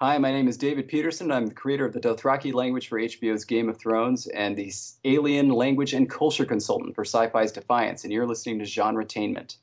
Hi, my name is David Peterson. I'm the creator of the Dothraki language for HBO's Game of Thrones and the alien language and culture consultant for Syfy's Defiance, and you're listening to Genre Genretainment.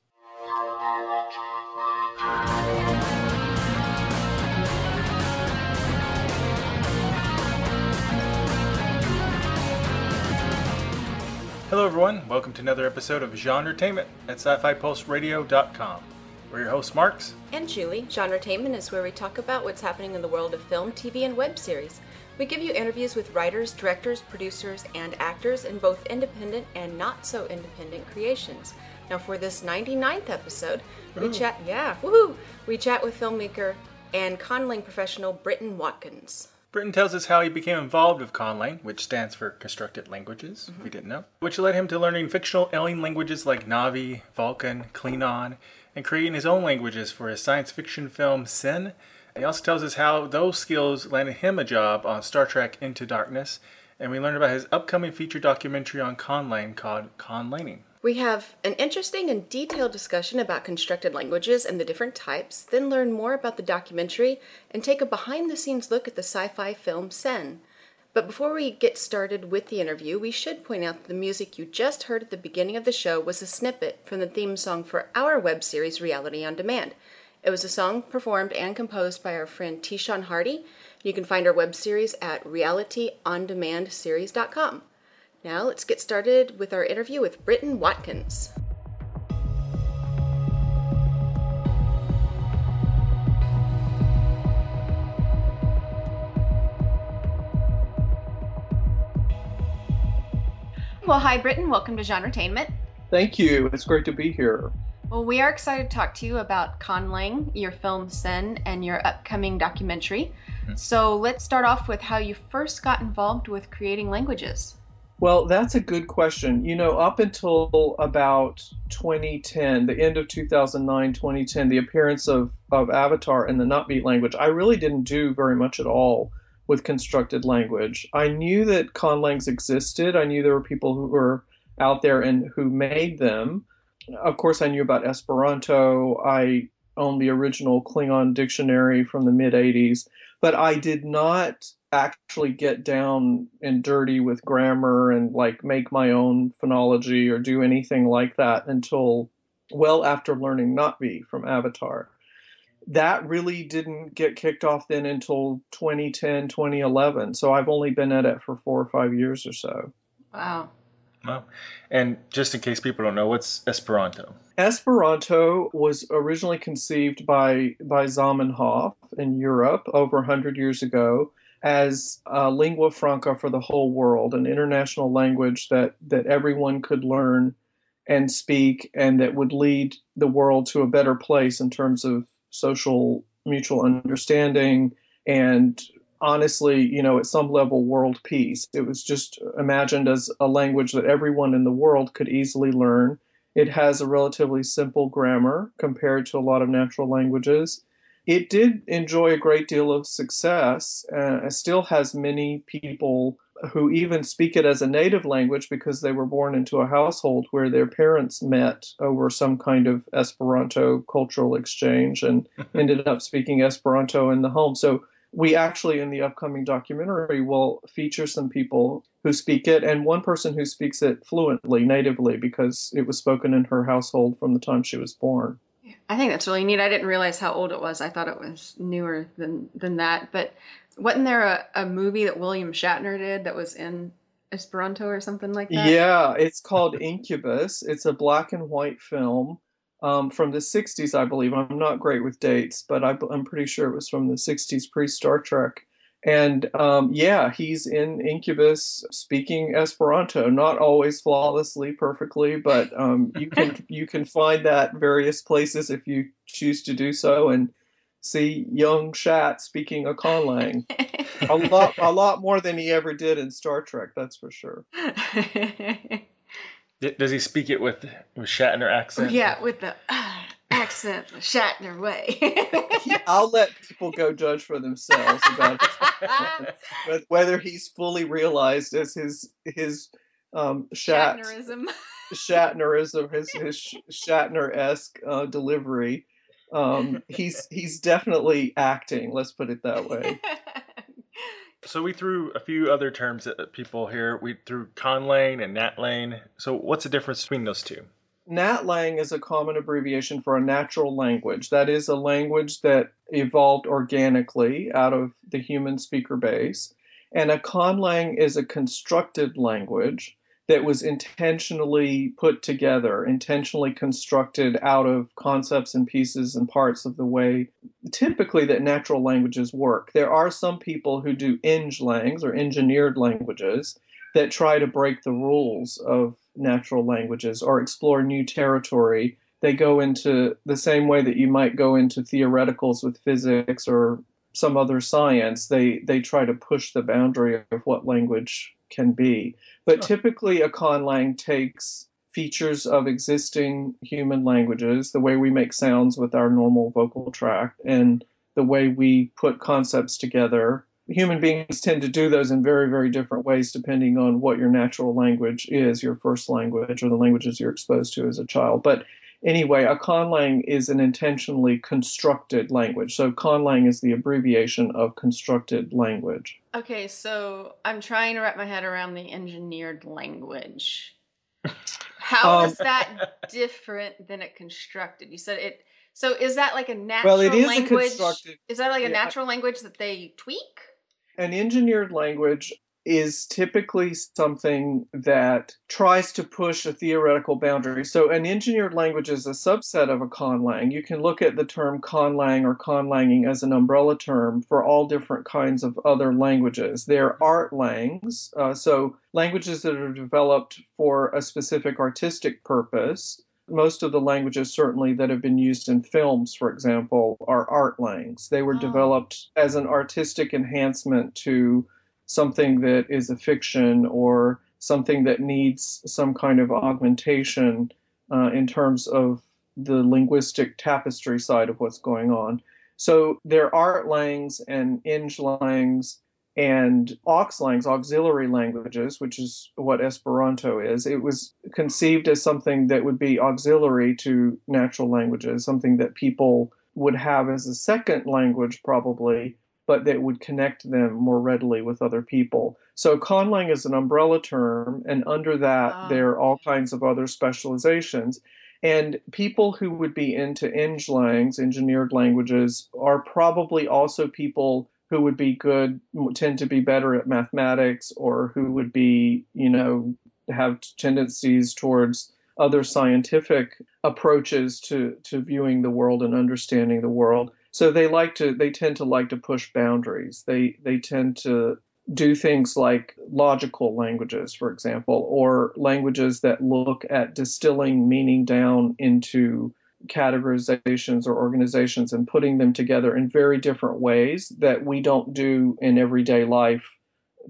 Hello, everyone. Welcome to another episode of Genre Genretainment at sci fi pulse radio.com. We're your hosts, Marks. And Julie. Genretainment is where we talk about what's happening in the world of film, TV, and web series. We give you interviews with writers, directors, producers, and actors in both independent and not so independent creations. Now, for this 99th episode, we Ooh. chat, yeah, woohoo! We chat with filmmaker and conlang professional Britton Watkins. Britton tells us how he became involved with Conlang, which stands for Constructed Languages, if you mm-hmm. didn't know, which led him to learning fictional alien languages like Na'vi, Vulcan, Klingon, and creating his own languages for his science fiction film Sen. He also tells us how those skills landed him a job on Star Trek Into Darkness, and we learn about his upcoming feature documentary on Conlang called Conlanging. We have an interesting and detailed discussion about constructed languages and the different types, then learn more about the documentary and take a behind the scenes look at the sci fi film Sen. But before we get started with the interview, we should point out that the music you just heard at the beginning of the show was a snippet from the theme song for our web series Reality on Demand. It was a song performed and composed by our friend Tishon Hardy. You can find our web series at realityondemandseries.com. Now let's get started with our interview with Britton Watkins. Well, hi, Britton. Welcome to Genretainment. Thank you. It's great to be here. Well, we are excited to talk to you about Conlang, your film Sen, and your upcoming documentary. Hmm. So let's start off with how you first got involved with creating languages. Well, that's a good question. You know, up until about 2010, the end of 2009, 2010, the appearance of, of Avatar in the Na'vi language, I really didn't do very much at all with constructed language. I knew that conlangs existed. I knew there were people who were out there and who made them. Of course, I knew about Esperanto. I owned the original Klingon dictionary from the mid 80s, but I did not actually get down and dirty with grammar and like make my own phonology or do anything like that until well after learning Na'vi from Avatar. That really didn't get kicked off then until 2010, 2011. So I've only been at it for four or five years or so. Wow. Well, and just in case people don't know, what's Esperanto? Esperanto was originally conceived by by Zamenhof in Europe over 100 years ago as a lingua franca for the whole world, an international language that that everyone could learn and speak, and that would lead the world to a better place in terms of social mutual understanding and honestly, you know, at some level, world peace. It was just imagined as a language that everyone in the world could easily learn. It has a relatively simple grammar compared to a lot of natural languages. It did enjoy a great deal of success. Uh, it still has many people who even speak it as a native language because they were born into a household where their parents met over some kind of Esperanto cultural exchange and ended up speaking Esperanto in the home. So we actually in the upcoming documentary will feature some people who speak it and one person who speaks it fluently natively because it was spoken in her household from the time she was born I think that's really neat. I didn't realize how old it was. I thought it was newer than than that. But wasn't there a, a movie that William Shatner did that was in Esperanto or something like that? yeah it's called incubus. It's a black and white film um, from the 60s i believe. I'm not great with dates but I, i'm pretty sure it was from the 60s pre-star trek. And um, yeah, he's in Incubus speaking Esperanto, not always flawlessly, perfectly, but um, you can you can find that various places if you choose to do so, and see young Shat speaking a conlang. a lot a lot more than he ever did in Star Trek, that's for sure. Does he speak it with with Shatner accent? yeah, with the uh, accent, the Shatner way. I'll let people go judge for themselves about but whether he's fully realized as his his um, Shat Shatnerism. Shatnerism, his his Shatner esque uh, delivery. Um, he's he's definitely acting. Let's put it that way. So we threw a few other terms at people here. We threw conlang and natlang. So what's the difference between those two? NatLang is a common abbreviation for a natural language. That is a language that evolved organically out of the human speaker base. And a conlang is a constructed language that was intentionally put together, intentionally constructed out of concepts and pieces and parts of the way typically that natural languages work. There are some people who do eng-langs or engineered languages that try to break the rules of natural languages or explore new territory. They go into the same way that you might go into theoreticals with physics or some other science. They they try to push the boundary of what language can be. But sure. typically, a conlang takes features of existing human languages, the way we make sounds with our normal vocal tract, and the way we put concepts together. Human beings tend to do those in very, very different ways depending on what your natural language is, your first language, or the languages you're exposed to as a child. But anyway, a conlang is an intentionally constructed language. So conlang is the abbreviation of constructed language. Okay, so I'm trying to wrap my head around the engineered language. How um, is that different than a constructed? You said it. So is that like a natural language? well, it is language? A constructed, is that like a yeah, natural language that they tweak? An engineered language is typically something that tries to push a theoretical boundary. So, an engineered language is a subset of a conlang. You can look at the term conlang or conlanging as an umbrella term for all different kinds of other languages. They're art langs, uh, so languages that are developed for a specific artistic purpose. Most of the languages, certainly that have been used in films, for example, are art langs. They were oh. developed as an artistic enhancement to something that is a fiction or something that needs some kind of augmentation uh, in terms of the linguistic tapestry side of what's going on. So there are langs and eng-langs and auxlangs, auxiliary languages, which is what Esperanto is. It was conceived as something that would be auxiliary to natural languages, something that people would have as a second language probably but that would connect them more readily with other people. So conlang is an umbrella term, and under that oh. there are all kinds of other specializations. And people who would be into eng-langs, engineered languages, are probably also people who would be good, tend to be better at mathematics, or who would be, you know, have tendencies towards other scientific approaches to, to viewing the world and understanding the world so they like to they tend to like to push boundaries they they tend to do things like logical languages for example or languages that look at distilling meaning down into categorizations or organizations and putting them together in very different ways that we don't do in everyday life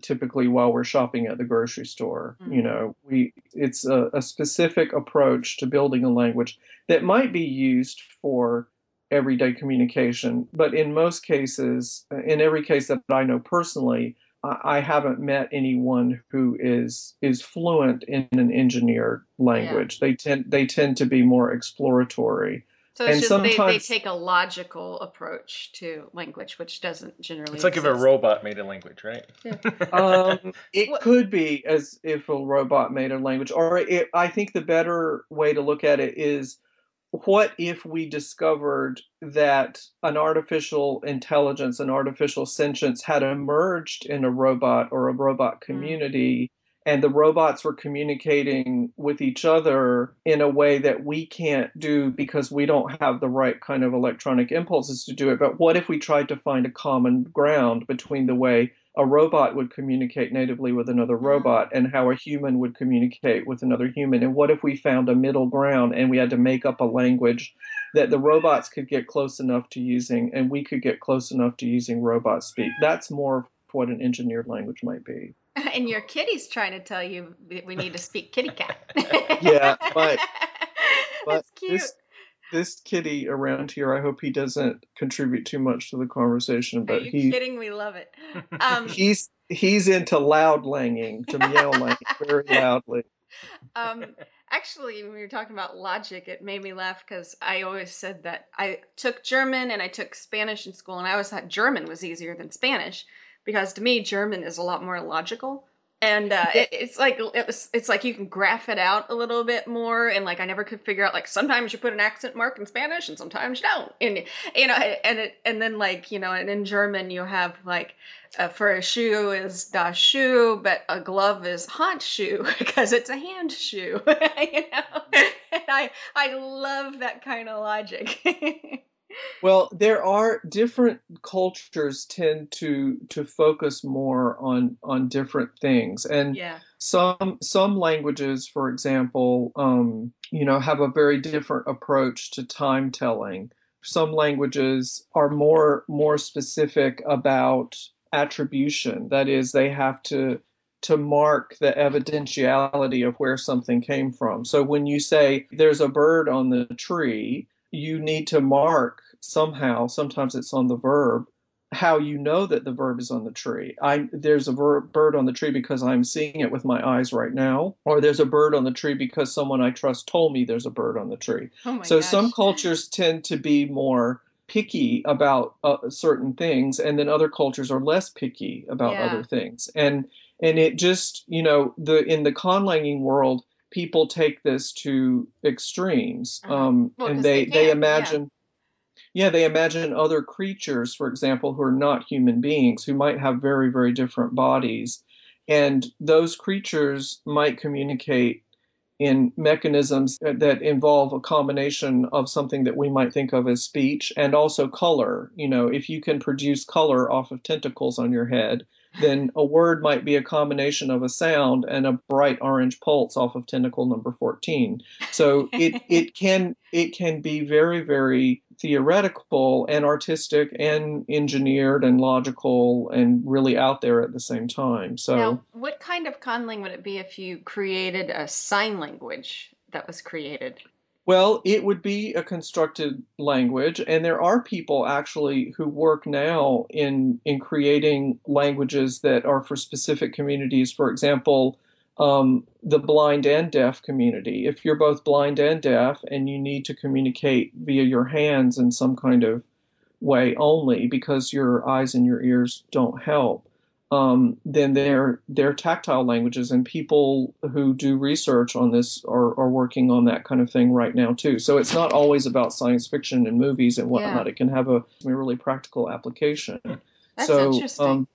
typically while we're shopping at the grocery store mm-hmm. you know we it's a, a specific approach to building a language that might be used for everyday communication. But in most cases, in every case that I know personally, I haven't met anyone who is is fluent in an engineered language. Yeah. They tend they tend to be more exploratory. So it's and just they, they take a logical approach to language, which doesn't generally. It's like exist. if a robot made a language, right? Yeah. um, it what? could be as if a robot made a language, or it, I think the better way to look at it is what if we discovered that an artificial intelligence, an artificial sentience had emerged in a robot or a robot mm. community, and the robots were communicating with each other in a way that we can't do because we don't have the right kind of electronic impulses to do it? But what if we tried to find a common ground between the way a robot would communicate natively with another mm-hmm. robot and how a human would communicate with another human. And what if we found a middle ground and we had to make up a language that the robots could get close enough to using and we could get close enough to using robot speak? That's more what an engineered language might be. And your kitty's trying to tell you we need to speak kitty cat. yeah, but, but That's cute. This, this kitty around here, I hope he doesn't contribute too much to the conversation. But Are you he, kidding? We love it. Um, he's he's into loud langing, to meow lang very loudly. Um, Actually, when we were talking about logic, it made me laugh because I always said that I took German and I took Spanish in school, and I always thought German was easier than Spanish because to me, German is a lot more logical and uh, it, it's like it was it's like you can graph it out a little bit more and like i never could figure out like sometimes you put an accent mark in spanish and sometimes you don't. And you know and it and then like you know and in german you have like uh, for a shoe is das shoe but a glove is handschuh because it's a hand shoe you know? And i i love that kind of logic well, there are different cultures tend to to focus more on on different things, and yeah. some some languages, for example, um, you know, have a very different approach to time telling. Some languages are more more specific about attribution. That is, they have to to mark the evidentiality of where something came from. So when you say there's a bird on the tree, you need to mark somehow, sometimes it's on the verb, how you know that the verb is on the tree. I there's a verb, bird on the tree because I'm seeing it with my eyes right now, or there's a bird on the tree because someone I trust told me there's a bird on the tree. Oh so gosh. some cultures tend to be more picky about uh, certain things, and then other cultures are less picky about yeah. other things. And and it just you know the in the conlanging world people take this to extremes uh-huh. um, well, and they they, they, imagine yeah. yeah they imagine other creatures for example who are not human beings who might have very very different bodies and those creatures might communicate in mechanisms that involve a combination of something that we might think of as speech and also color you know if you can produce color off of tentacles on your head then a word might be a combination of a sound and a bright orange pulse off of tentacle number 14 so it it can it can be very very theoretical and artistic and engineered and logical and really out there at the same time. So now, what kind of conlang would it be if you created a sign language that was created well, it would be a constructed language, and there are people actually who work now in in creating languages that are for specific communities. For example, um, the blind and deaf community. If you're both blind and deaf, and you need to communicate via your hands in some kind of way only because your eyes and your ears don't help, um, then they're they're tactile languages, and people who do research on this are, are working on that kind of thing right now too. So it's not always about science fiction and movies and whatnot. Yeah. It can have a really practical application. That's so, interesting. Um,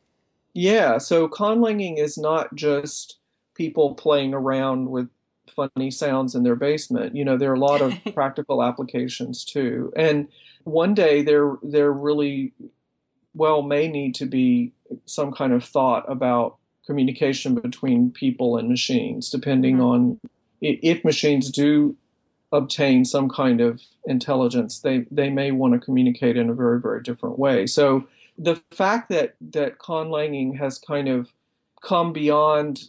yeah, so conlanging is not just people playing around with funny sounds in their basement. You know, there are a lot of practical applications too. And one day there there really well may need to be some kind of thought about communication between people and machines, depending Mhm. on if machines do obtain some kind of intelligence, they, they may want to communicate in a very, very different way. So the fact that, that conlanging has kind of come beyond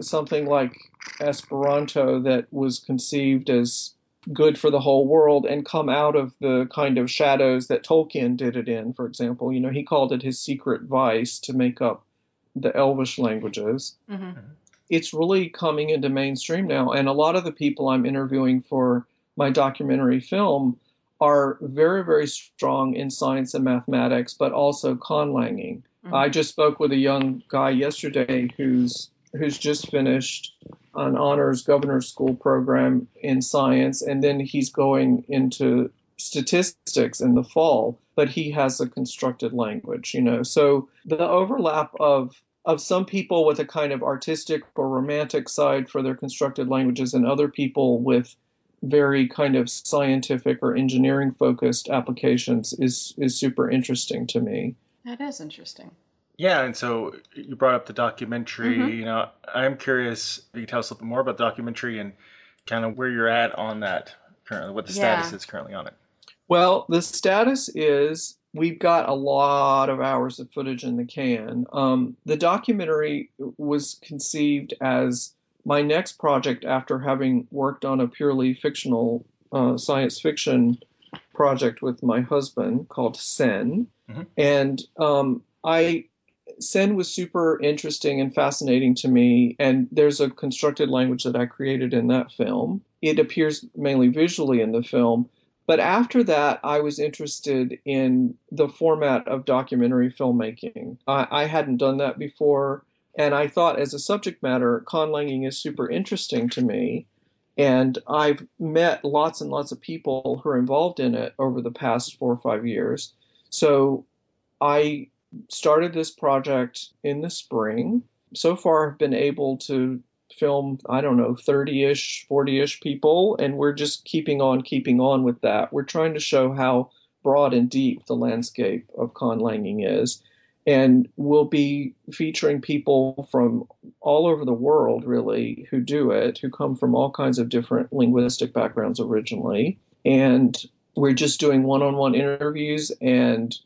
something like Esperanto that was conceived as good for the whole world and come out of the kind of shadows that Tolkien did it in, for example. You know, he called it his secret vice to make up the Elvish languages. hmm It's really coming into mainstream now, and a lot of the people I'm interviewing for my documentary film are very, very strong in science and mathematics, but also conlanging. Mhm. I just spoke with a young guy yesterday who's who's just finished an honors governor's school program in science, and then he's going into statistics in the fall. But he has a constructed language, you know. So the overlap of of some people with a kind of artistic or romantic side for their constructed languages, and other people with very kind of scientific or engineering focused applications is is super interesting to me. That is interesting. Yeah, and so you brought up the documentary. Mhm. You know, I'm curious if you could tell us a little bit more about the documentary and kind of where you're at on that currently, what the status is currently on it. Well, the status is we've got a lot of hours of footage in the can. Um, the documentary was conceived as my next project after having worked on a purely fictional uh, science fiction project with my husband called Sen. Mhm. And um, I Sen was super interesting and fascinating to me, and there's a constructed language that I created in that film. It appears mainly visually in the film, but after that, I was interested in the format of documentary filmmaking. I, I hadn't done that before, and I thought, as a subject matter, conlanging is super interesting to me. And I've met lots and lots of people who are involved in it over the past four or five years. So I started this project in the spring. So far, I've been able to film, I don't know, 30 ish, 40 ish people, and we're just keeping on, keeping on with that. We're trying to show how broad and deep the landscape of conlanging is. And we'll be featuring people from all over the world, really, who do it, who come from all kinds of different linguistic backgrounds originally. And we're just doing one on one interviews and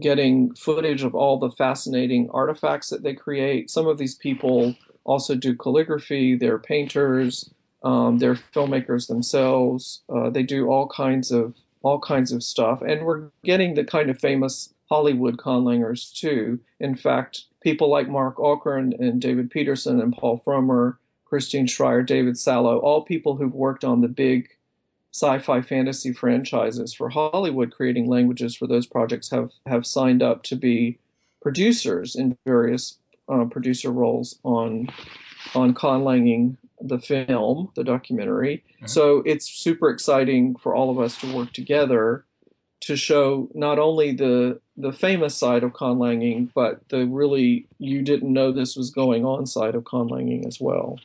getting footage of all the fascinating artifacts that they create. Some of these people also do calligraphy, they're painters, um, they're filmmakers themselves. Uh, they do all kinds of all kinds of stuff, and we're getting the kind of famous Hollywood conlangers too. In fact, people like Marc Okrand and David Peterson and Paul Frommer, Christine Schreyer, David Salo, all people who've worked on the big sci-fi fantasy franchises for Hollywood creating languages for those projects have have signed up to be producers in various uh, producer roles on on conlanging the film, the documentary. Mm-hmm. So it's super exciting for all of us to work together to show not only the the famous side of conlanging, but the really you didn't know this was going on side of conlanging as well.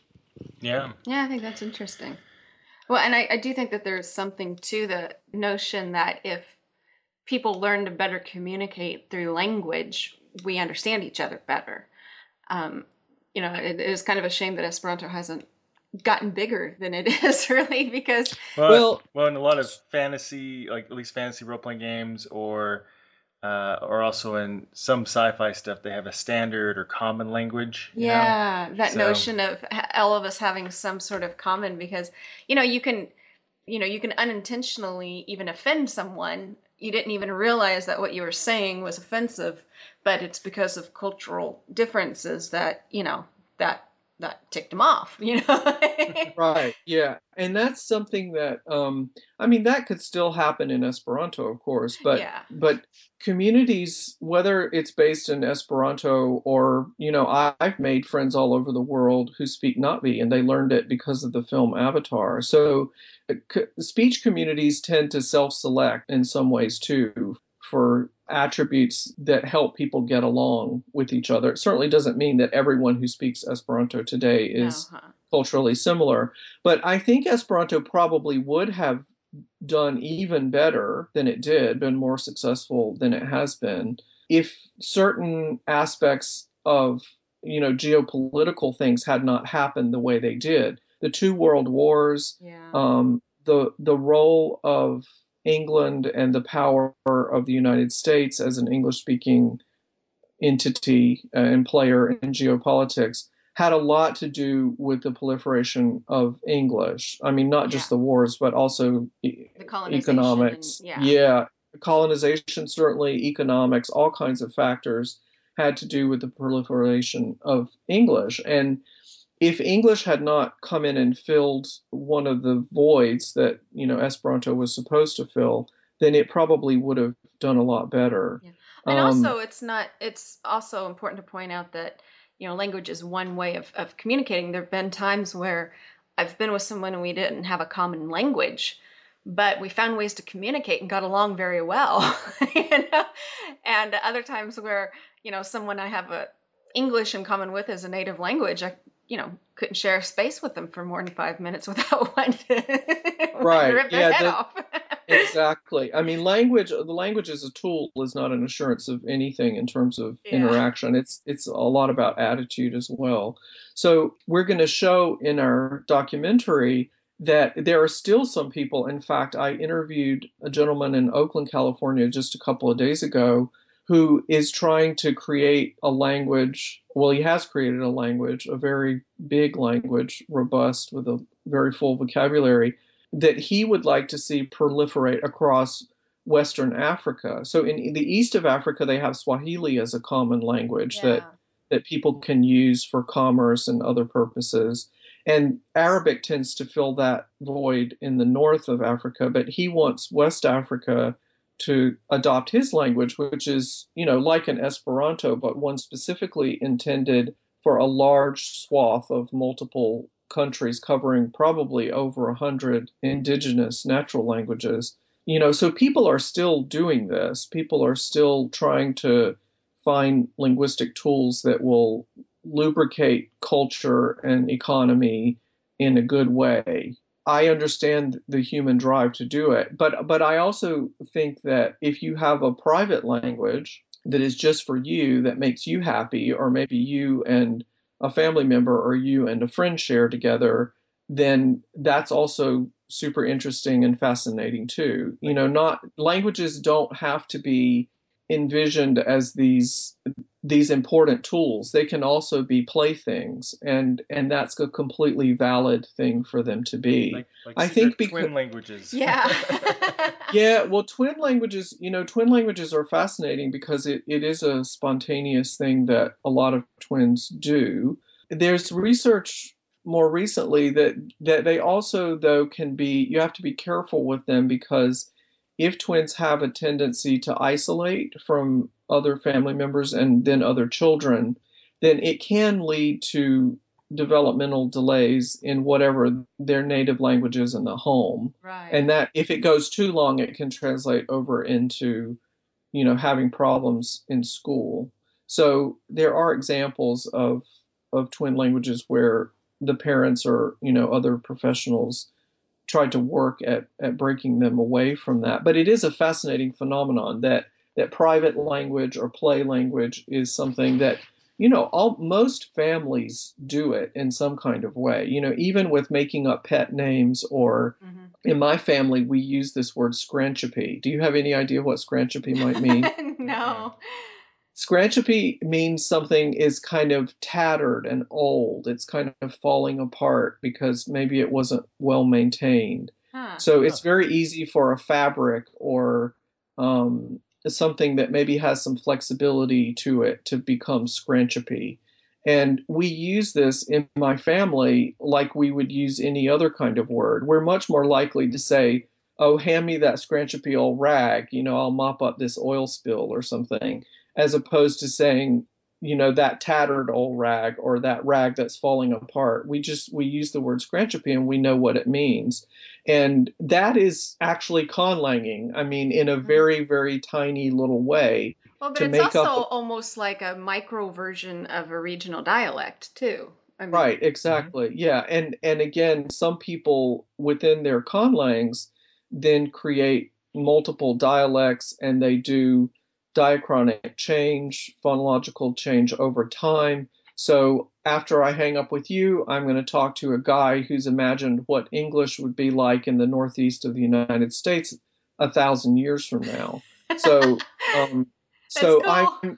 Yeah. Yeah, I think that's interesting. Well, and I, I do think that there's something to the notion that if people learn to better communicate through language, we understand each other better. Um, you know, it, it is kind of a shame that Esperanto hasn't gotten bigger than it is really because well, well, well in a lot of fantasy like at least fantasy role-playing games or uh, or also in some sci-fi stuff they have a standard or common language yeah know? that so. notion of all of us having some sort of common because you know you can you know you can unintentionally even offend someone you didn't even realize that what you were saying was offensive but it's because of cultural differences that you know that that ticked him off, you know. right. Yeah. And that's something that um I mean that could still happen in Esperanto, of course, but yeah. but communities whether it's based in Esperanto or, you know, I, I've made friends all over the world who speak Na'vi and they learned it because of the film Avatar. So uh, speech communities tend to self-select in some ways too for attributes that help people get along with each other. It certainly doesn't mean that everyone who speaks Esperanto today is uh-huh. culturally similar, but I think Esperanto probably would have done even better than it did, been more successful than it has been, if certain aspects of you know geopolitical things had not happened the way they did. The two world wars, yeah. um, the the role of England and the power of the United States as an English speaking entity uh, and player in geopolitics had a lot to do with the proliferation of English. I mean, not just yeah. the wars, but also e- economics. And, yeah. yeah, colonization, certainly, economics, all kinds of factors had to do with the proliferation of English. And if English had not come in and filled one of the voids that you know Esperanto was supposed to fill, then it probably would have done a lot better. Yeah. And um, also, it's not. It's also important to point out that you know language is one way of of communicating. There have been times where I've been with someone and we didn't have a common language, but we found ways to communicate and got along very well. you know? And other times where you know someone I have a English in common with as a native language, I you know, couldn't share space with them for more than five minutes without to, right. rip their yeah, head the, off. exactly. I mean, language. The language as a tool is not an assurance of anything in terms of yeah. interaction. It's it's a lot about attitude as well. So we're going to show in our documentary that there are still some people. In fact, I interviewed a gentleman in Oakland, California, just a couple of days ago who is trying to create a language. Well, he has created a language, a very big language, robust with a very full vocabulary, that he would like to see proliferate across Western Africa. So in, the east of Africa, they have Swahili as a common language yeah. that that people can use for commerce and other purposes. And Arabic tends to fill that void in the north of Africa, but he wants West Africa to adopt his language, which is, you know, like an Esperanto, but one specifically intended for a large swath of multiple countries covering probably over a hundred indigenous natural languages. You know, so people are still doing this. People are still trying to find linguistic tools that will lubricate culture and economy in a good way. I understand the human drive to do it, but but I also think that if you have a private language that is just for you that makes you happy or maybe you and a family member or you and a friend share together, then that's also super interesting and fascinating too. You know, not languages don't have to be envisioned as these these important tools. They can also be playthings and and that's a completely valid thing for them to be. Like, like i think because twin languages. Yeah. Yeah well twin languages you know twin languages are fascinating because it, it is a spontaneous thing that a lot of twins do. There's research more recently that that they also though can be you have to be careful with them because if twins have a tendency to isolate from other family members and then other children, then it can lead to developmental delays in whatever their native language is in the home. Right. And that if it goes too long, it can translate over into, you know, having problems in school. So there are examples of of twin languages where the parents or you know other professionals tried to work at, at breaking them away from that. But it is a fascinating phenomenon that that private language or play language is something that you know all most families do it in some kind of way you know even with making up pet names or mm-hmm. in my family we use this word scranchipy do you have any idea what scranchipy might mean no Scranchipy means something is kind of tattered and old. It's kind of falling apart because maybe it wasn't well maintained. Huh. So it's very easy for a fabric or um, something that maybe has some flexibility to it to become scranchipy. And we use this in my family like we would use any other kind of word. We're much more likely to say, Oh, hand me that scranchipy old rag, you know, I'll mop up this oil spill or something as opposed to saying you know that tattered old rag or that rag that's falling apart we just we use the word scranchipy and we know what it means and that is actually conlanging i mean in a mm-hmm. very very tiny little way well but it's also up... almost like a micro version of a regional dialect too I mean, right exactly mm-hmm. yeah and and again some people within their conlangs then create multiple dialects and they do diachronic change, phonological change over time. So after I hang up with you, I'm going to talk to a guy who's imagined what English would be like in the Northeast of the United States a thousand years from now. So, um, so cool. I,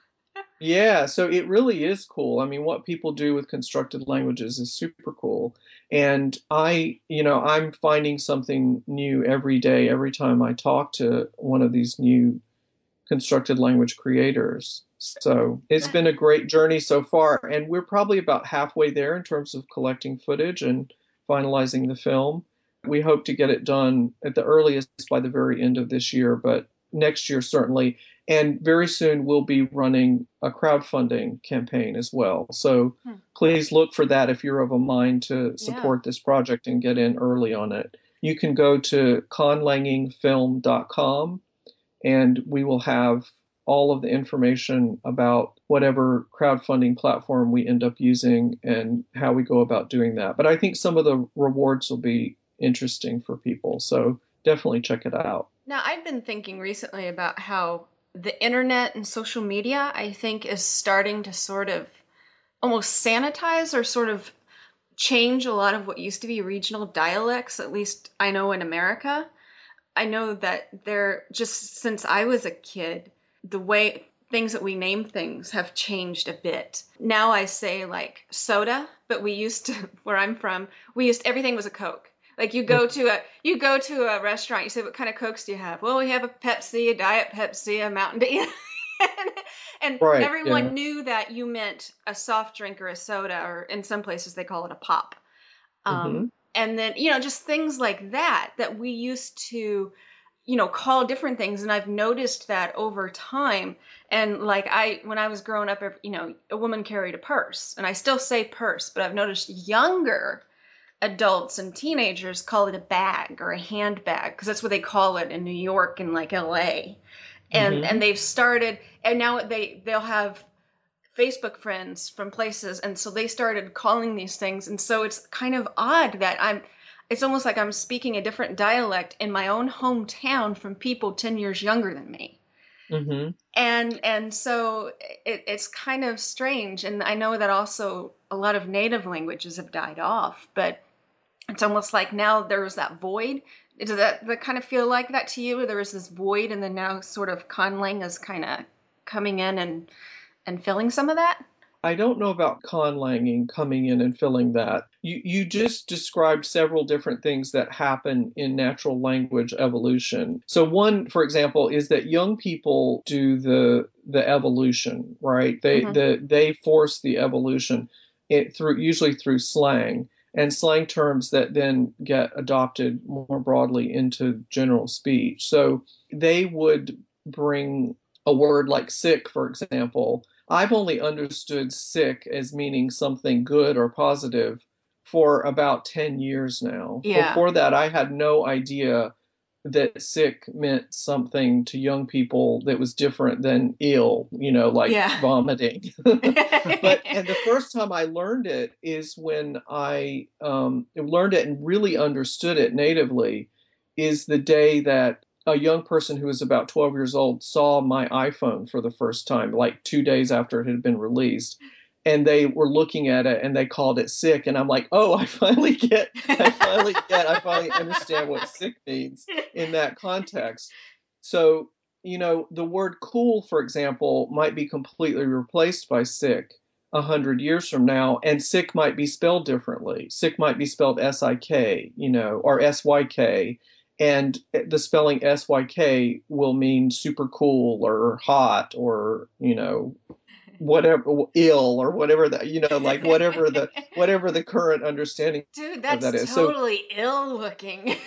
yeah, so it really is cool. I mean, what people do with constructed languages is super cool. And I, you know, I'm finding something new every day, every time I talk to one of these new constructed language creators. So it's been a great journey so far, and we're probably about halfway there in terms of collecting footage and finalizing the film. We hope to get it done at the earliest by the very end of this year, but next year certainly. And very soon we'll be running a crowdfunding campaign as well. So hmm. please look for that if you're of a mind to support yeah. this project and get in early on it. You can go to conlangingfilm.com and we will have all of the information about whatever crowdfunding platform we end up using and how we go about doing that. But I think some of the rewards will be interesting for people. So definitely check it out. Now, I've been thinking recently about how the internet and social media, I think, is starting to sort of almost sanitize or sort of change a lot of what used to be regional dialects, at least I know in America. I know that there just since I was a kid, the way things that we name things have changed a bit. Now I say like soda, but we used to where I'm from, we used everything was a Coke. Like you go to a you go to a restaurant, you say, "What kind of cokes do you have?" Well, we have a Pepsi, a Diet Pepsi, a Mountain Dew. and right, everyone yeah. knew that you meant a soft drink or a soda, or in some places they call it a pop. Um, mm-hmm. And then you know just things like that that we used to you know call different things. And i've noticed that over time. And like i when i was growing up you know a woman carried a purse. And i still say purse but i've noticed younger adults and teenagers call it a bag or a handbag because that's what they call it in new york and like la and mm-hmm. and they've started and now they they'll have facebook friends from places and so they started calling these things and so it's kind of odd that i'm it's almost like i'm speaking a different dialect in my own hometown from people 10 years younger than me mm-hmm. and and so it, it's kind of strange and i know that also a lot of native languages have died off but it's almost like now there's that void does that, that kind of feel like that to you? There was this void, and then now sort of conlang is kind of coming in and and filling some of that. I don't know about conlanging coming in and filling that. You you just described several different things that happen in natural language evolution. So one, for example, is that young people do the the evolution, right? They mm-hmm. the they force the evolution it through usually through slang and slang terms that then get adopted more broadly into general speech. So they would bring a word like sick, for example. I've only understood sick as meaning something good or positive for about 10 years now. Yeah. Before that, I had no idea that sick meant something to young people that was different than ill, you know, like yeah. vomiting. but and the first time I learned it is when I um, learned it and really understood it natively. Is the day that a young person who was about 12 years old saw my iPhone for the first time, like two days after it had been released and they were looking at it and they called it sick and i'm like oh i finally get i finally get i finally understand what sick means in that context. So you know the word cool for example might be completely replaced by sick a hundred years from now and sick might be spelled differently. Sick might be spelled s-i-k you know or s-y-k and the spelling syk will mean super cool or hot or you know whatever ill or whatever that you know like whatever the whatever the current understanding dude that's that is. totally so, ill looking.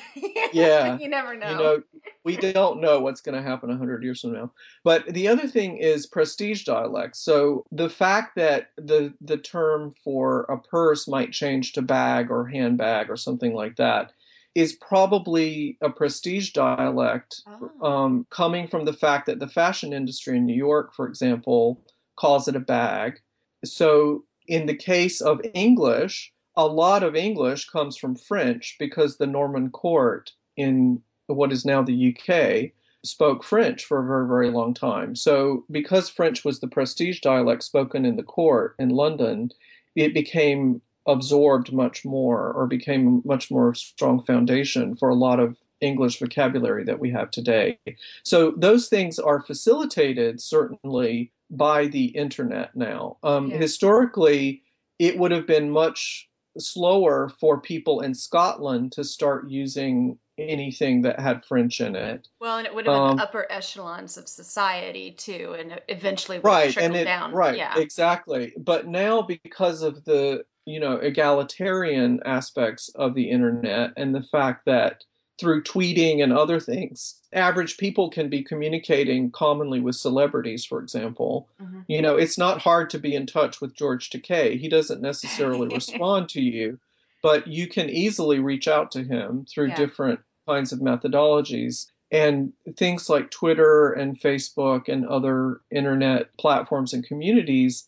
Yeah. You never know you know. we don't know what's going to happen 100 years from now. But the other thing is prestige dialects so the fact that the the term for a purse might change to bag or handbag or something like that is probably a prestige dialect oh. um, coming from the fact that the fashion industry in New York, for example, calls it a bag. So in the case of English, a lot of English comes from French because the Norman court in what is now the UK spoke French for a very, very long time. So, because French was the prestige dialect spoken in the court in London, it became absorbed much more or became a much more strong foundation for a lot of English vocabulary that we have today. So, those things are facilitated certainly by the internet now. Um, yeah. Historically, it would have been much slower for people in Scotland to start using anything that had French in it. Well, and it would have been um, upper echelons of society too, and eventually right, and it, down. Right, yeah. exactly. But now, because of the you know egalitarian aspects of the internet and the fact that through tweeting and other things. Average people can be communicating commonly with celebrities, for example. Mm-hmm. You know, it's not hard to be in touch with George Takei. He doesn't necessarily respond to you, but you can easily reach out to him through yeah. different kinds of methodologies. And things like Twitter and Facebook and other internet platforms and communities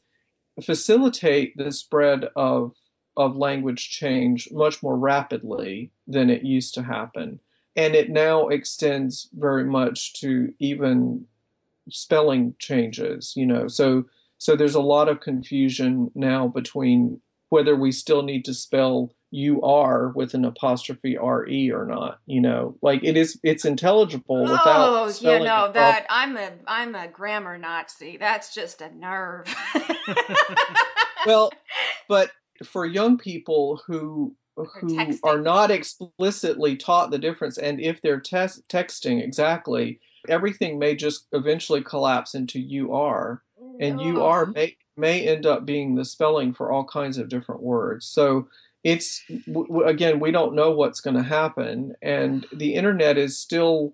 facilitate the spread of of language change much more rapidly than it used to happen. And it now extends very much to even spelling changes, you know. So so there's a lot of confusion now between whether we still need to spell you are with an apostrophe re or not you know? Like it is it's intelligible without oh yeah no that i'm a i'm a grammar nazi. That's just a nerve. Well but for young people who who are not explicitly taught the difference, and if they're te- texting exactly, everything may just eventually collapse into "you are," and "you oh. are" may may end up being the spelling for all kinds of different words. So it's w- again, we don't know what's going to happen, and the internet is still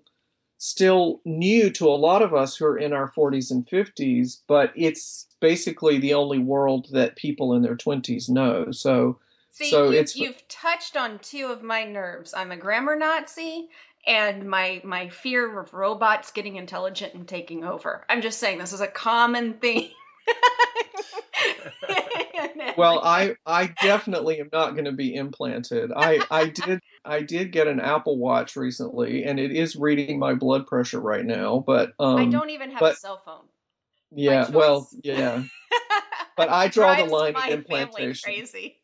still new to a lot of us who are in our 40s and 50s, but it's basically the only world that people in their 20s know. So, See, so you, it's you've touched on two of my nerves. I'm a grammar Nazi, and my my fear of robots getting intelligent and taking over. I'm just saying this is a common theme. well, I I definitely am not going to be implanted. I I did I did get an Apple Watch recently, and it is reading my blood pressure right now. But um, I don't even have but, a cell phone. Yeah, well, yeah. But I draw the line at implantation. Crazy.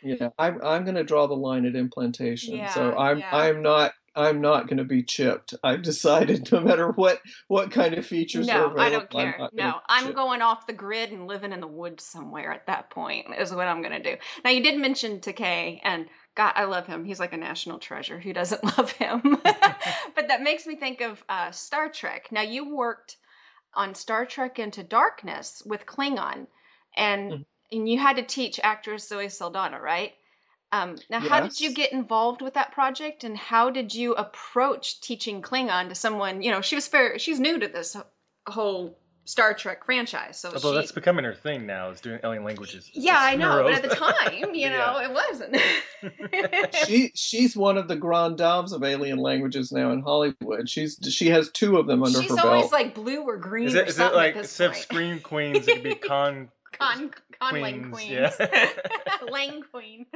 yeah, I'm I'm going to draw the line at implantation. Yeah, so I'm yeah. I'm not I'm not going to be chipped. I've decided no matter what what kind of features no, are available. I don't care. I'm no, I'm going off the grid and living in the woods somewhere at that point is what I'm going to do. Now you did mention Takei and God, I love him. He's like a national treasure. Who doesn't love him? but that makes me think of uh, Star Trek. Now you worked on Star Trek Into Darkness with Klingon, and mm-hmm. and you had to teach actress Zoe Saldana, right? Um, now, yes. how did you get involved with that project, and how did you approach teaching Klingon to someone? You know, she was fair, she's new to this whole Star Trek franchise. So although she, that's becoming her thing now, is doing alien languages. Yeah, I know, but at the time, you know, it wasn't. she she's one of the grand dames of alien languages now in Hollywood. She's she has two of them under she's her belt. She's always like blue or green. Is it, is it like instead of Scream Queens? It could be Con Con Con Lang Queens. Yeah. Lang Queen.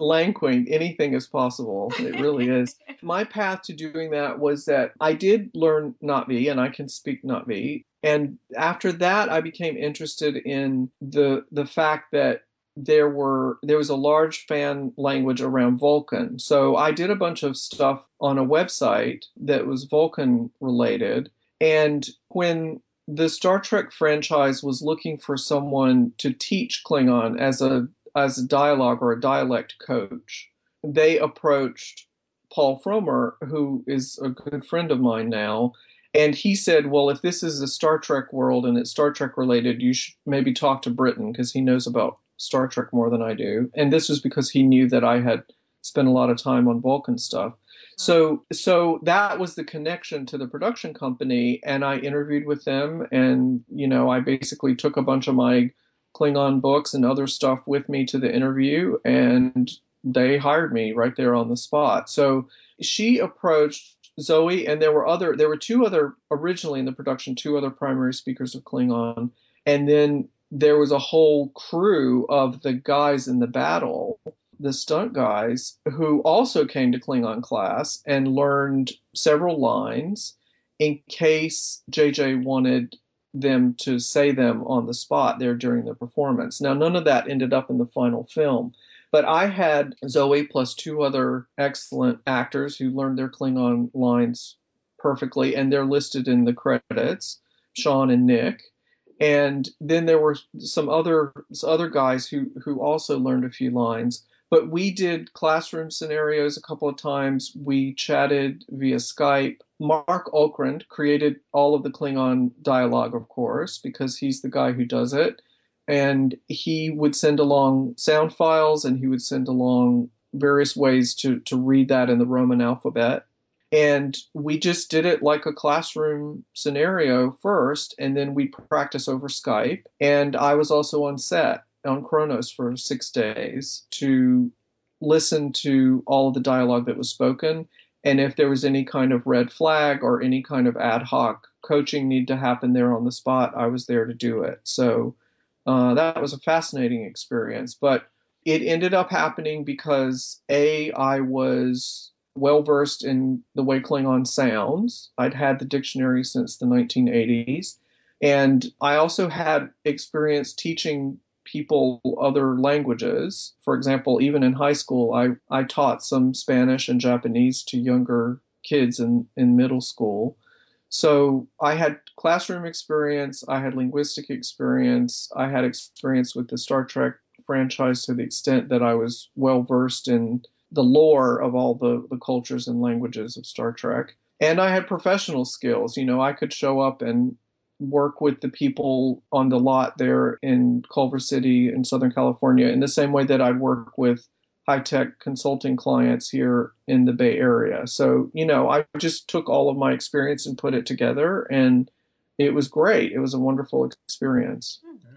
Lang Queen, anything is possible. It really is. My path to doing that was that I did learn Na'vi and I can speak Na'vi. And after that, I became interested in the the fact that there were there was a large fan language around Vulcan. So I did a bunch of stuff on a website that was Vulcan related. And when the Star Trek franchise was looking for someone to teach Klingon as a as a dialogue or a dialect coach, they approached Paul Frommer, who is a good friend of mine now, and he said, "Well, if this is a Star Trek world and it's Star Trek related, you should maybe talk to Britton because he knows about Star Trek more than I do." And this was because he knew that I had spent a lot of time on Vulcan stuff. So so that was the connection to the production company and I interviewed with them and you know I basically took a bunch of my Klingon books and other stuff with me to the interview and they hired me right there on the spot. So she approached Zoe and there were other there were two other originally in the production two other primary speakers of Klingon and then there was a whole crew of the guys in the battle the stunt guys who also came to Klingon class and learned several lines in case JJ wanted them to say them on the spot there during the performance. Now, none of that ended up in the final film, but I had Zoe plus two other excellent actors who learned their Klingon lines perfectly, and they're listed in the credits Sean and Nick. And then there were some other some other guys who who also learned a few lines. But we did classroom scenarios a couple of times. We chatted via Skype. Marc Okrand created all of the Klingon dialogue, of course, because he's the guy who does it. And he would send along sound files and he would send along various ways to, to read that in the Roman alphabet. And we just did it like a classroom scenario first, and then we practice over Skype. And I was also on set on Kronos for six days to listen to all of the dialogue that was spoken. And if there was any kind of red flag or any kind of ad hoc coaching need to happen there on the spot, I was there to do it. So uh, that was a fascinating experience. But it ended up happening because A, I was well versed in the way Klingon sounds. I'd had the dictionary since the 1980s. And I also had experience teaching people other languages. For example, even in high school, I, I taught some Spanish and Japanese to younger kids in, in middle school. So I had classroom experience, I had linguistic experience, I had experience with the Star Trek franchise to the extent that I was well versed in the lore of all the, the cultures and languages of Star Trek. And I had professional skills. You know, I could show up and work with the people on the lot there in Culver City in Southern California in the same way that I'd work with high tech consulting clients here in the Bay Area. So, you know, I just took all of my experience and put it together, and it was great. It was a wonderful experience. Hmm.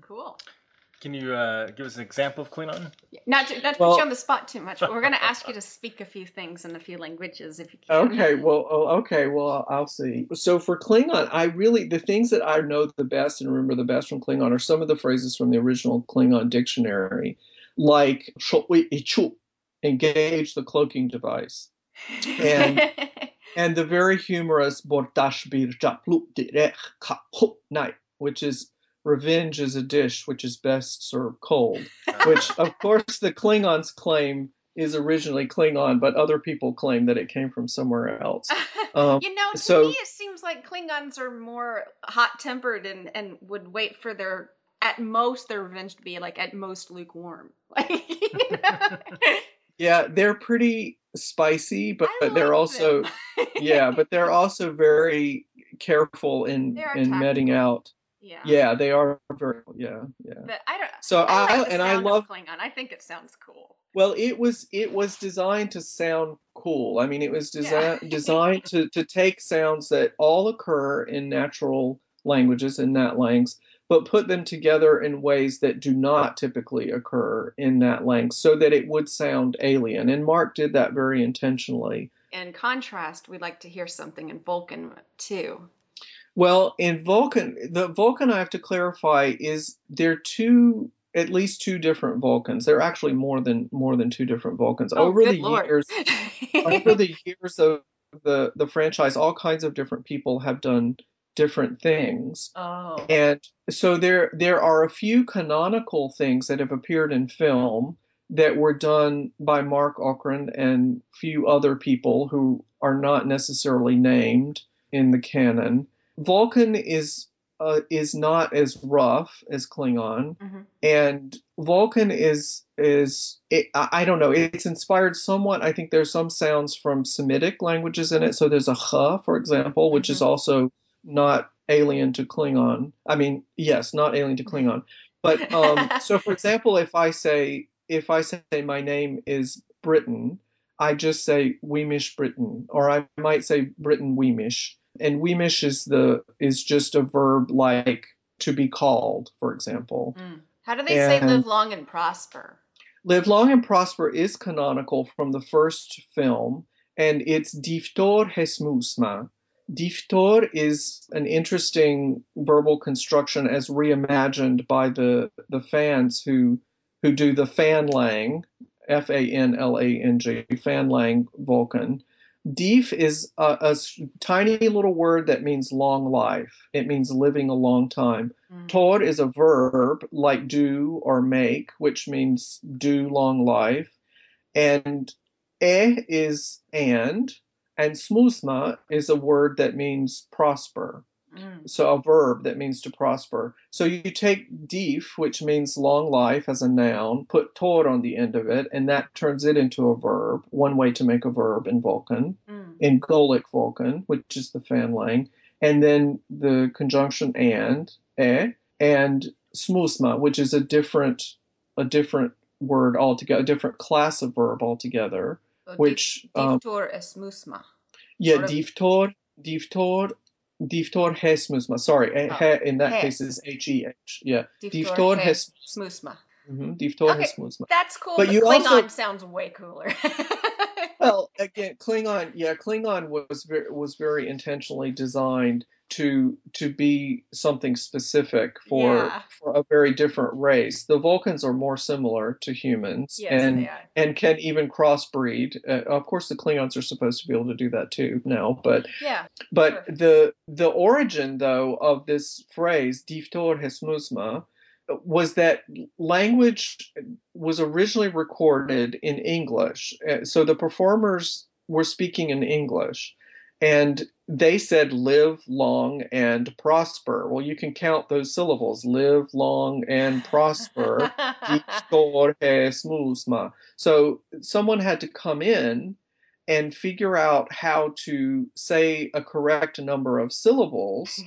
Cool. Can you uh, give us an example of Klingon? Not to, not to well, put you on the spot too much, but we're going to ask you to speak a few things in a few languages if you can. Okay, well, oh, okay, well, I'll see. So for Klingon, I really the things that I know the best and remember the best from Klingon are some of the phrases from the original Klingon dictionary, like engage the cloaking device, and and the very humorous bortash bir japluk direch night, which is revenge is a dish which is best served cold, which of course the Klingons claim is originally Klingon, but other people claim that it came from somewhere else. Um, you know, to so, me it seems like Klingons are more hot tempered and, and would wait for their at most their revenge to be like at most lukewarm. Like you know? Yeah, they're pretty spicy, but, but they're also yeah, but they're also very careful in in meting out yeah. Yeah, they are very yeah, yeah. But I don't So I, I like and I love Klingon. I think it sounds cool. Well, it was it was designed to sound cool. I mean, it was designed yeah. designed to to take sounds that all occur in natural languages in that language, but put them together in ways that do not typically occur in that language, so that it would sound alien. And Marc did that very intentionally. In contrast, we'd like to hear something in Vulcan too. Well, in Vulcan, the Vulcan I have to clarify is there two at least two different Vulcans. There are actually more than more than two different Vulcans. Oh, over the Lord. years over the years of the the franchise, all kinds of different people have done different things. Oh. And so there there are a few canonical things that have appeared in film that were done by Marc Okrand and few other people who are not necessarily named in the canon. Vulcan is uh, is not as rough as Klingon, mm-hmm. and Vulcan is is it, I don't know. It's inspired somewhat. I think there's some sounds from Semitic languages in it. So there's a ch, for example, which mm-hmm. is also not alien to Klingon. I mean, yes, not alien to Klingon. But um, so, for example, if I say if I say my name is Britton, I just say Weemish Britton, or I might say Britton Weemish and weemish is the is just a verb like to be called, for example. Mm. How do they and say live long and prosper? Live long and prosper is canonical from the first film, and it's diftor hesmusma. Diftor is an interesting verbal construction as reimagined by the the fans who who do the Fanlang, F A N L A N G, Fanlang Vulcan. Deef is a, a, tiny little word that means long life. It means living a long time. Mm. Tor is a verb like do or make, which means do long life. And e is and, and smusma is a word that means prosper. Mm. So a verb that means to prosper. So you take deef, which means long life as a noun, put tor on the end of it, and that turns it into a verb. One way to make a verb in Vulcan, mm. in Golic Vulcan, which is the Fanlang, and then the conjunction and e and smusma, which is a different a different word altogether, a different class of verb altogether. So which diftor um, es musma. Yeah, diftor, diftor Diftor hesmusma. Sorry, oh, he, in that case is H E H. Yeah. Diftor hesmusma. Mm-hmm. Diftor okay, hesmusma. That's cool. But, but you Klingon also, sounds way cooler. well, again, Klingon. Yeah, Klingon was very, was very intentionally designed to to be something specific for yeah. for a very different race. The Vulcans are more similar to humans yes, and and can even crossbreed. Uh, of course, the Klingons are supposed to be able to do that too now, but yeah. But sure. the the origin though of this phrase "diftor hesmusma" was that language was originally recorded in English. Uh, so the performers were speaking in English and they said live long and prosper. Well, you can count those syllables live long and prosper. so someone had to come in and figure out how to say a correct number of syllables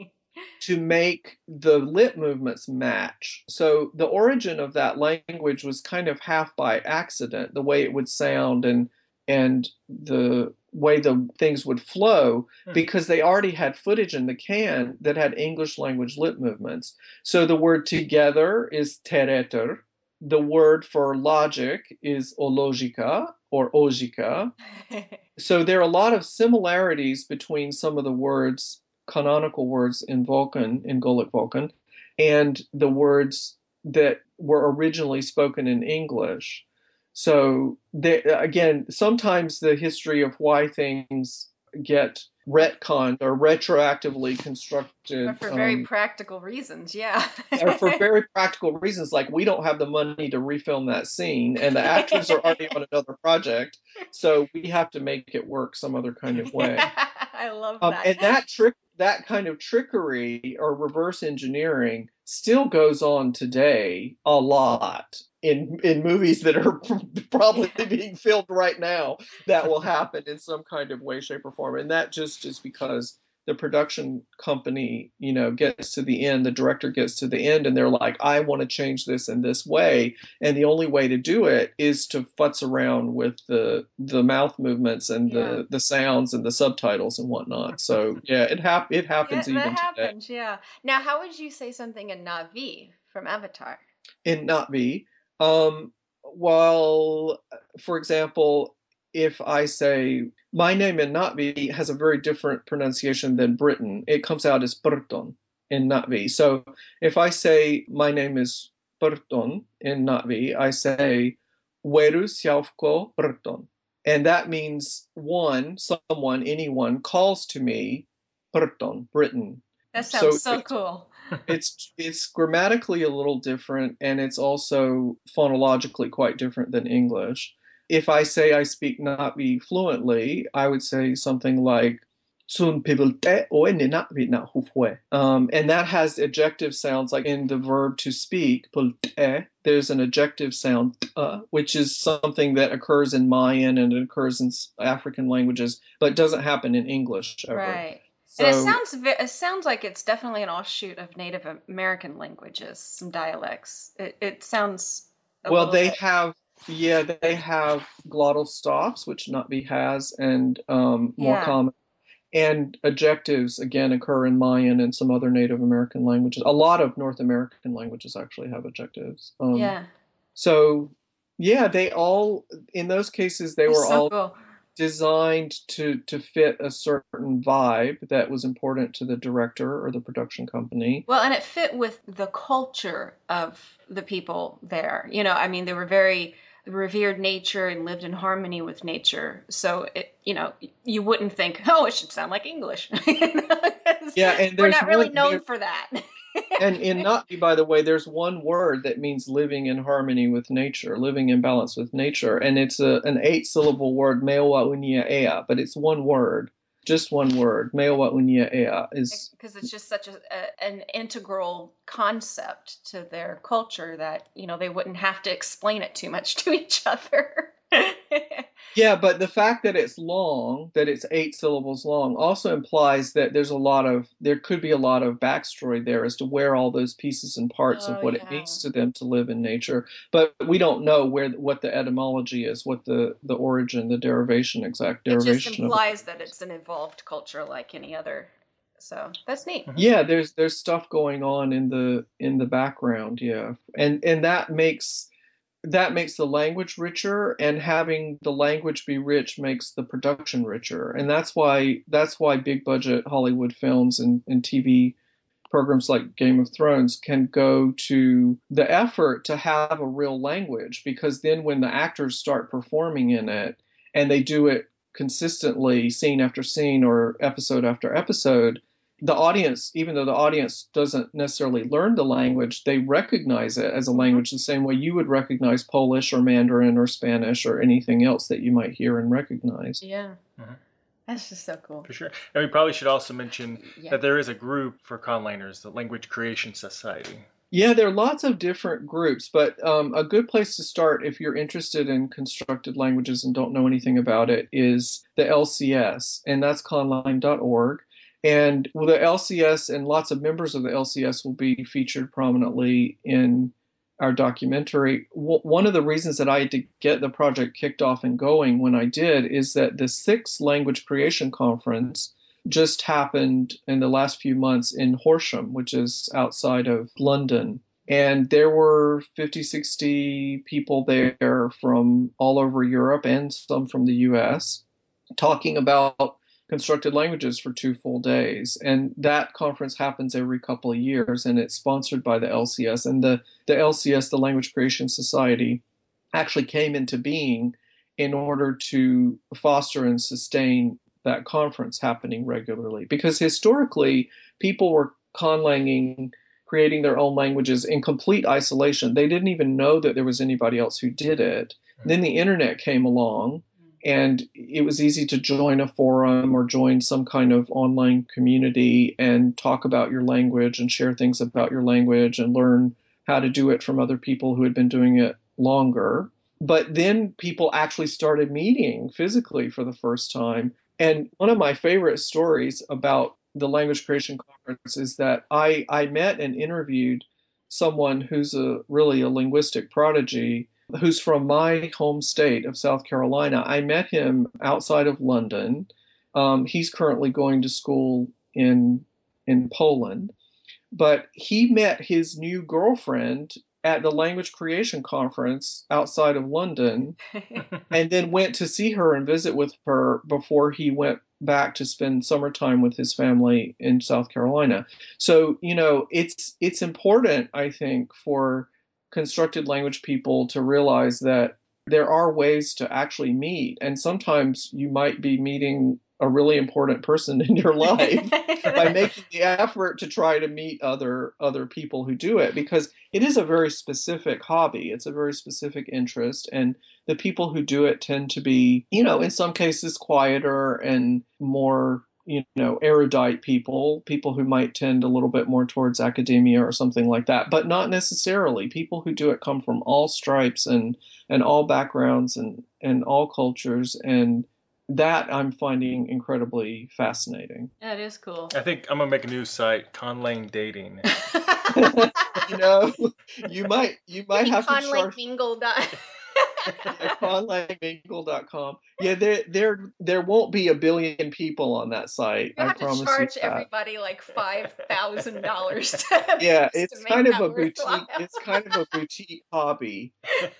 to make the lip movements match. So the origin of that language was kind of half by accident, the way it would sound and and the way the things would flow hmm. because they already had footage in the can that had English language lip movements. So the word together is tereter. The word for logic is ologica or ogica. so there are a lot of similarities between some of the words canonical words in Vulcan, in Golic Vulcan, and the words that were originally spoken in English. So, again, sometimes the history of why things get retconned or retroactively constructed or for very um, practical reasons yeah. or for very practical reasons like we don't have the money to refilm that scene and the actors are already on another project so we have to make it work some other kind of way. I love um, that. and that trick that kind of trickery or reverse engineering still goes on today a lot in in movies that are probably being filmed right now that will happen in some kind of way shape or form. And that just is because the production company, you know, gets to the end, the director gets to the end, and they're like, I want to change this in this way. And the only way to do it is to futz around with the the mouth movements and yeah. the, the sounds and the subtitles and whatnot. So yeah, it hap- it happens yeah, even that happens, today. yeah. Now how would you say something in Na'vi from Avatar? In Na'vi, um, well, for example, if I say my name in Na'vi has a very different pronunciation than Britton, it comes out as Burton in Na'vi. So if I say my name is Burton in Na'vi, I say Weru Siaufko Burton. And that means one, someone, anyone calls to me Burton, Britton. That sounds so, so cool. it's it's grammatically a little different and it's also phonologically quite different than English if I say I speak Na'vi fluently, I would say something like sun pibilte o na um, and that has ejective sounds like in the verb to speak there's an ejective sound uh, which is something that occurs in Mayan and it occurs in African languages but doesn't happen in English ever. Right. So, and it sounds it sounds like it's definitely an offshoot of Native American languages, some dialects. It, it sounds well. They bit... have yeah, they have glottal stops, which Na'vi has, and um, more yeah. common. And ejectives again occur in Mayan and some other Native American languages. A lot of North American languages actually have ejectives. Um, yeah. So, yeah, they all in those cases they were so all cool. designed to to fit a certain vibe that was important to the director or the production company. Well, and it fit with the culture of the people there. You know, I mean, they were very revered nature and lived in harmony with nature. So it, you know, you wouldn't think, oh, it should sound like English. yeah, and we're not really known for that. and in Na'vi, by the way, there's one word that means living in harmony with nature, living in balance with nature, and it's a, an eight-syllable word, meowa unia ea, but it's one word just one word, meowa unia ea, is because it's just such a, a, an integral concept to their culture that you know they wouldn't have to explain it too much to each other. yeah, but the fact that it's long, that it's eight syllables long, also implies that there's a lot of, there could be a lot of backstory there as to where all those pieces and parts oh, of what yeah. it means to them to live in nature. But we don't know where what the etymology is, what the the origin, the derivation, exact derivation. It just implies that it's an evolved culture like any other. So that's neat. Mm-hmm. Yeah, there's there's stuff going on in the in the background, yeah, and and that makes that makes the language richer and having the language be rich makes the production richer. And that's why that's why big budget hollywood films and, and tv programs like game of thrones can go to the effort to have a real language because then when the actors start performing in it and they do it consistently scene after scene or episode after episode the audience, even though the audience doesn't necessarily learn the language, they recognize it as a language the same way you would recognize Polish or Mandarin or Spanish or anything else that you might hear and recognize. Yeah. Mm-hmm. That's just so cool. For sure. And we probably should also mention yeah. that there is a group for conlangers, the Language Creation Society. Yeah, there are lots of different groups, but um, a good place to start if you're interested in constructed languages and don't know anything about it is the LCS, and that's conlang.org. And well, the LCS and lots of members of the LCS will be featured prominently in our documentary. W- one of the reasons that I had to get the project kicked off and going when I did is that the sixth language creation conference just happened in the last few months in Horsham, which is outside of London. And there were 50, 60 people there from all over Europe and some from the US talking about constructed languages for two full days. And that conference happens every couple of years and it's sponsored by the LCS. And the, the LCS, the Language Creation Society, actually came into being in order to foster and sustain that conference happening regularly because historically people were conlanging creating their own languages in complete isolation they didn't even know that there was anybody else who did it hmm. then the internet came along and it was easy to join a forum or join some kind of online community and talk about your language and share things about your language and learn how to do it from other people who had been doing it longer. But then people actually started meeting physically for the first time. And one of my favorite stories about the Language Creation Conference is that I, I met and interviewed someone who's a really a linguistic prodigy who's from my home state of South Carolina. I met him outside of London. Um, he's currently going to school in in Poland, but he met his new girlfriend at the language creation conference outside of London and then went to see her and visit with her before he went back to spend summertime with his family in South Carolina. So, you know, it's it's important I think for constructed language people to realize that there are ways to actually meet. And sometimes you might be meeting a really important person in your life by making the effort to try to meet other other people who do it because it is a very specific hobby. It's a very specific interest. And the people who do it tend to be you know in some cases quieter and more you know erudite people people who might tend a little bit more towards academia or something like that but not necessarily people who do it come from all stripes and and all backgrounds and and all cultures and that I'm finding incredibly fascinating. That is cool. I think I'm gonna make a new site, Conlang Dating. you know, you might you might have to charge. Mingle. conlangmingle.com. Yeah, there there there won't be a billion people on that site. You I promise to charge everybody like five thousand dollars. Yeah, it's kind of a boutique. It's kind of a boutique hobby,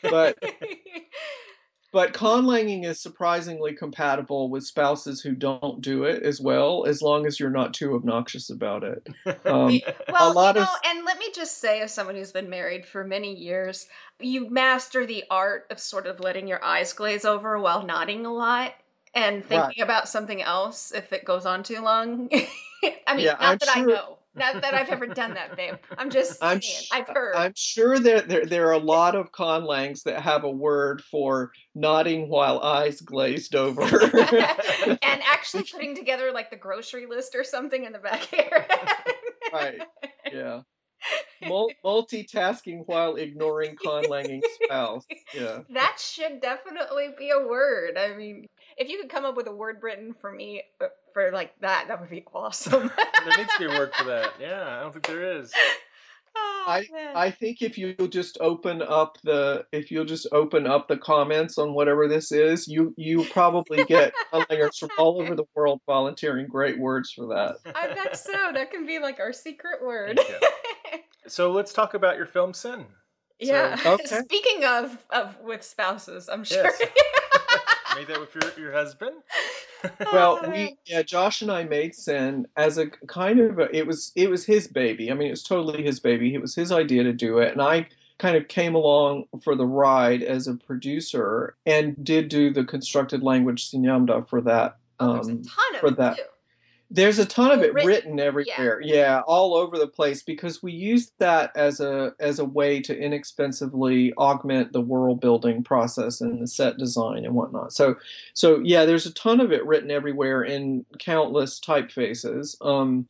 but but conlanging is surprisingly compatible with spouses who don't do it as well, as long as you're not too obnoxious about it. Um, well, a lot you know, of... and let me just say, as someone who's been married for many years, you master the art of sort of letting your eyes glaze over while nodding a lot and thinking right. about something else if it goes on too long. I mean, yeah, not I'm that sure... I know. Not that I've ever done that, babe. I'm just saying. I'm sh- I've heard. I'm sure that there, there are a lot of conlangs that have a word for nodding while eyes glazed over. and actually putting together like the grocery list or something in the back here. right. Yeah. multitasking while ignoring conlanging spouse. Yeah. That should definitely be a word. I mean, if you could come up with a word, Britton, for me uh, for like that, that would be awesome. there needs to be a word for that. Yeah, I don't think there is. Oh, I I think if you just open up the if you'll just open up the comments on whatever this is, you you probably get listeners from all over the world volunteering great words for that. I bet so. That can be like our secret word. so let's talk about your film Sen. Yeah. So, okay. Speaking of of with spouses, I'm sure. Yes. Made that with your, your husband? well, we yeah, Josh and I made Sen as a kind of a, it was it was his baby. I mean, it was totally his baby. It was his idea to do it, and I kind of came along for the ride as a producer and did do the constructed language Sinyamda for that. Oh, um, for that. Too. There's a ton of it written, written everywhere. Yeah. yeah. all over the place because we use that as a as a way to inexpensively augment the world building process and the set design and whatnot. So so yeah, there's a ton of it written everywhere in countless typefaces. Um,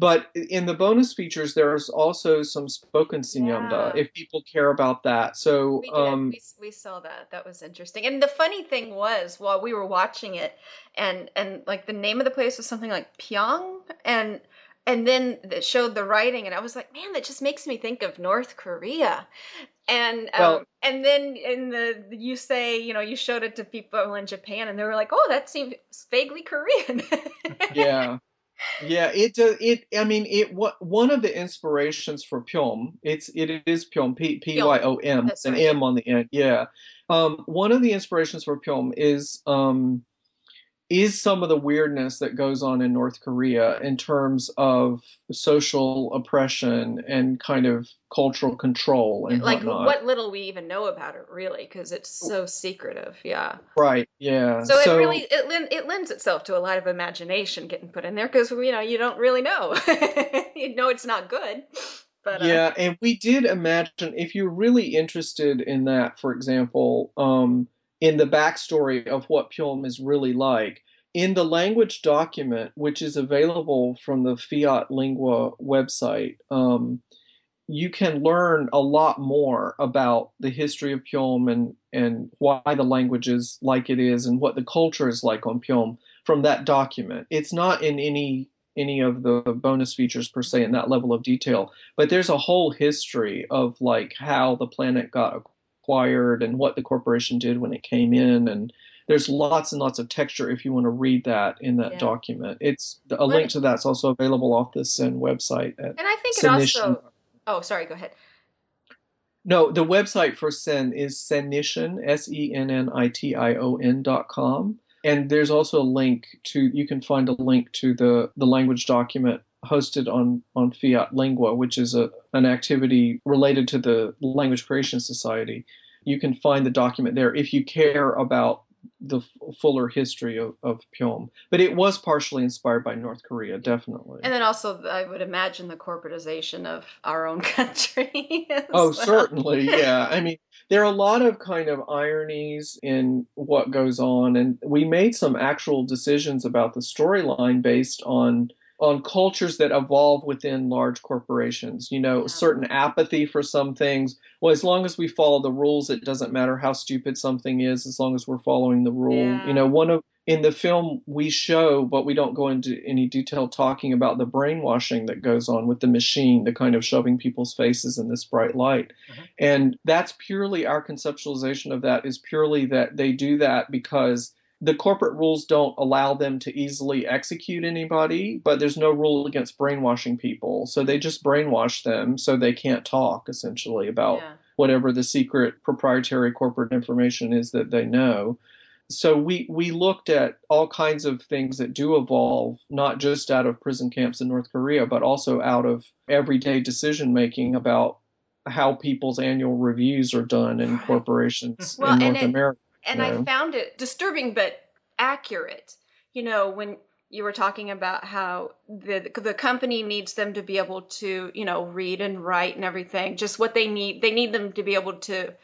but in the bonus features, there's also some spoken Senyumda yeah. if people care about that. So we, um, we, we, saw that. That was interesting. And the funny thing was, while we were watching it, and and like the name of the place was something like Pyong, and and then it showed the writing, and I was like, man, that just makes me think of North Korea. And um, well, and then in the you say you know you showed it to people in Japan and they were like oh that seems vaguely Korean. yeah, yeah, it uh, it I mean it what one of the inspirations for Pyom it's it is Pyom P P Y O M an right. M on the end yeah um, one of the inspirations for Pyom is um, is some of the weirdness that goes on in North Korea in terms of social oppression and kind of cultural control and like whatnot. what little we even know about it really because it's so secretive yeah right yeah so, so it really it, it lends itself to a lot of imagination getting put in there because you know you don't really know you know it's not good but, uh, yeah and we did imagine if you're really interested in that for example um in the backstory of what Pyom is really like. In the language document, which is available from the Fiat Lingua website, um, you can learn a lot more about the history of Pyom and, and why the language is like it is and what the culture is like on Pyom from that document. It's not in any any of the bonus features per se in that level of detail, but there's a whole history of like how the planet got acquired and what the corporation did when it came in and there's lots and lots of texture if you want to read that in that yeah. document. It's a link to that's also available off the Sen website. and I think it also. Oh, sorry. Go ahead. No, the website for Sen is Sennition, S E N N I T I O N dot com. And there's also a link to, you can find a link to the, the language document hosted on, on Fiat Lingua, which is a, an activity related to the Language Creation Society. You can find the document there if you care about the f- fuller history of, of Pyom. But it was partially inspired by North Korea, definitely. And then also, I would imagine the corporatization of our own country. oh, well. certainly, yeah. I mean, there are a lot of kind of ironies in what goes on, and we made some actual decisions about the storyline based on on cultures that evolve within large corporations. You know, yeah. certain apathy for some things. Well, as long as we follow the rules, it doesn't matter how stupid something is, as long as we're following the rule. Yeah. You know, one of in the film we show, but we don't go into any detail talking about the brainwashing that goes on with the machine, the kind of shoving people's faces in this bright light. Mm-hmm. And that's purely our conceptualization of that is purely that they do that because the corporate rules don't allow them to easily execute anybody, but there's no rule against brainwashing people. So they just brainwash them so they can't talk essentially about yeah. whatever the secret proprietary corporate information is that they know. So we we looked at all kinds of things that do evolve, not just out of prison camps in North Korea, but also out of everyday decision making about how people's annual reviews are done in corporations well, in North America and I found it disturbing but accurate. You know, when you were talking about how the the company needs them to be able to, you know, read and write and everything, just what they need. They need them to be able to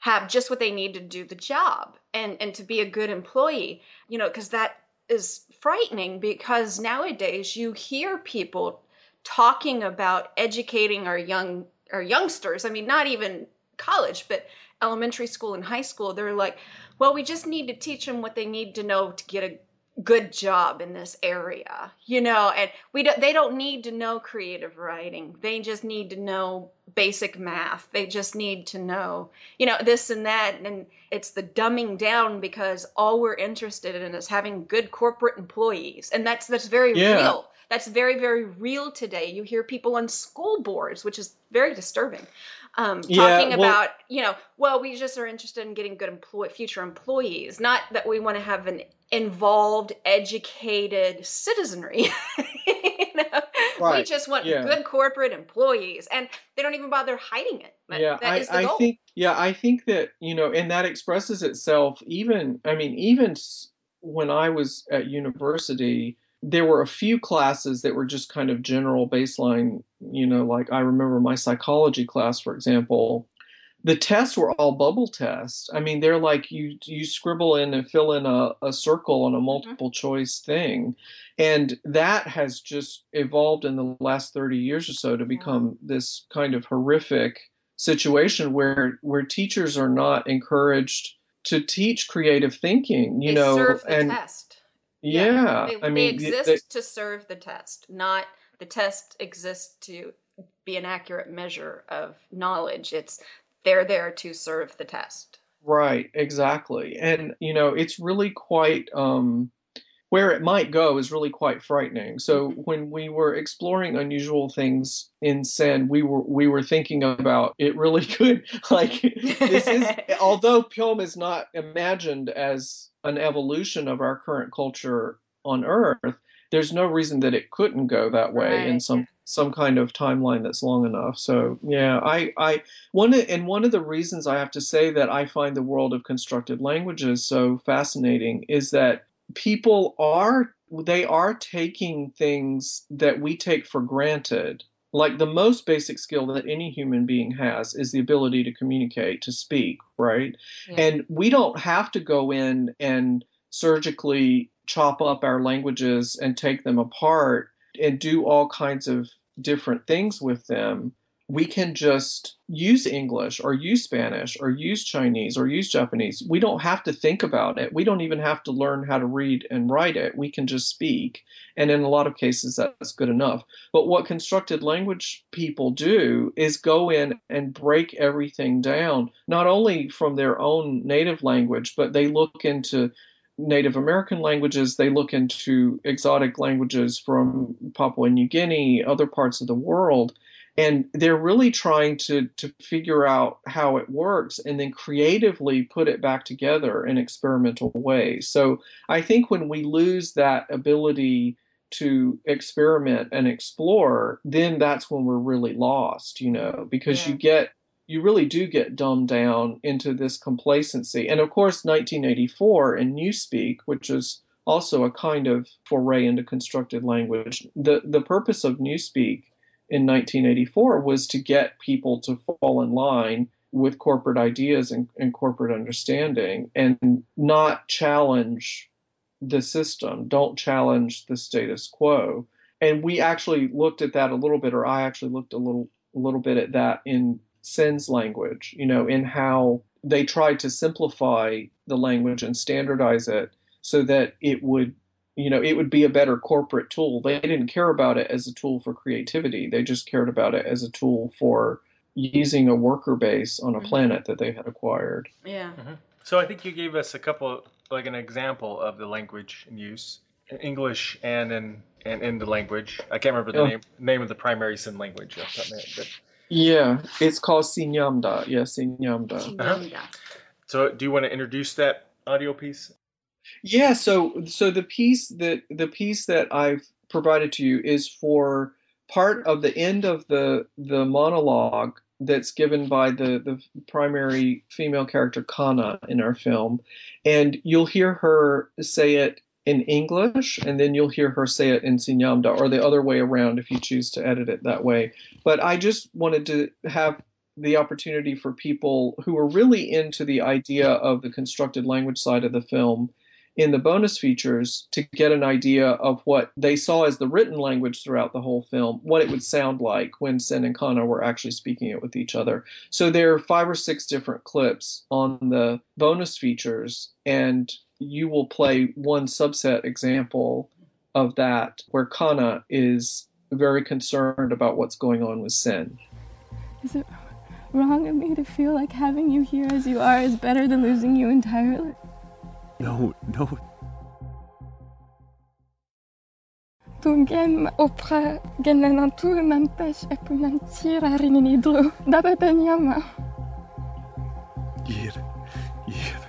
have just what they need to do the job and and to be a good employee. You know, because that is frightening because nowadays you hear people talking about educating our young our youngsters. I mean, not even college, but elementary school and high school, they're like, well, we just need to teach them what they need to know to get a good job in this area, you know, and we don't, they don't need to know creative writing. They just need to know basic math. They just need to know, you know, this and that. And it's the dumbing down because all we're interested in is having good corporate employees. And that's, that's very yeah. real. That's very, very real today. You hear people on school boards, which is very disturbing um, talking yeah, well, about you know well we just are interested in getting good employ future employees not that we want to have an involved educated citizenry you know? right. we just want yeah. good corporate employees and they don't even bother hiding it but yeah I, I think yeah i think that you know and that expresses itself even i mean even when i was at university there were a few classes that were just kind of general baseline, you know, like I remember my psychology class, for example. The tests were all bubble tests. I mean, they're like you you scribble in and fill in a, a circle on a mm-hmm. multiple choice thing. And that has just evolved in the last 30 years or so to become this kind of horrific situation where where teachers are not encouraged to teach creative thinking, you they know, and test. Yeah, yeah. They, I mean, they exist they, to serve the test, not the test exists to be an accurate measure of knowledge. It's they're there to serve the test. Right, exactly. And you know, it's really quite um where it might go is really quite frightening. So when we were exploring unusual things in Sen, we were we were thinking about it really could like this is although Pyom is not imagined as an evolution of our current culture on Earth, there's no reason that it couldn't go that way right. in some some kind of timeline that's long enough. So yeah, I I one and one of the reasons I have to say that I find the world of constructed languages so fascinating is that people are they are taking things that we take for granted. Like the most basic skill that any human being has is the ability to communicate to speak right? Yeah. and we don't have to go in and surgically chop up our languages and take them apart and do all kinds of different things with them we can just use English or use Spanish or use Chinese or use Japanese. We don't have to think about it. We don't even have to learn how to read and write it. We can just speak. And in a lot of cases, that's good enough. But what constructed language people do is go in and break everything down, not only from their own native language, but they look into Native American languages, they look into exotic languages from Papua New Guinea, other parts of the world and they're really trying to to figure out how it works and then creatively put it back together in experimental ways so i think when we lose that ability to experiment and explore then that's when we're really lost you know because yeah. you get you really do get dumbed down into this complacency and of course 1984 in newspeak which is also a kind of foray into constructed language the the purpose of newspeak in 1984 was to get people to fall in line with corporate ideas and, and corporate understanding and not challenge the system, don't challenge the status quo. And we actually looked at that a little bit, or I actually looked a little a little bit at that in Sen's language, you know, in how they tried to simplify the language and standardize it so that it would you know, it would be a better corporate tool. They didn't care about it as a tool for creativity. They just cared about it as a tool for using a worker base on a mm-hmm. planet that they had acquired. Yeah. Mm-hmm. So I think you gave us a couple, like an example of the language in use, in English and in and in the language. I can't remember the oh. name name of the primary Sen language. But... Yeah, it's called Sinyamda. Yeah, Sinyamda. Uh-huh. So do you want to introduce that audio piece? Yeah, so so the piece that the piece that I've provided to you is for part of the end of the the monologue that's given by the the primary female character Kana in our film, and you'll hear her say it in English, and then you'll hear her say it in Sinyamda, or the other way around if you choose to edit it that way. But I just wanted to have the opportunity for people who are really into the idea of the constructed language side of the film in the bonus features to get an idea of what they saw as the written language throughout the whole film, what it would sound like when Sen and Kana were actually speaking it with each other. So there are five or six different clips on the bonus features, and you will play one subset example of that where Kana is very concerned about what's going on with Sen. Is it wrong of me to feel like having you here as you are is better than losing you entirely? No, no. Tu gem opra genenantur nampesh epunantira rininidru dabatanyama. Yir, yir.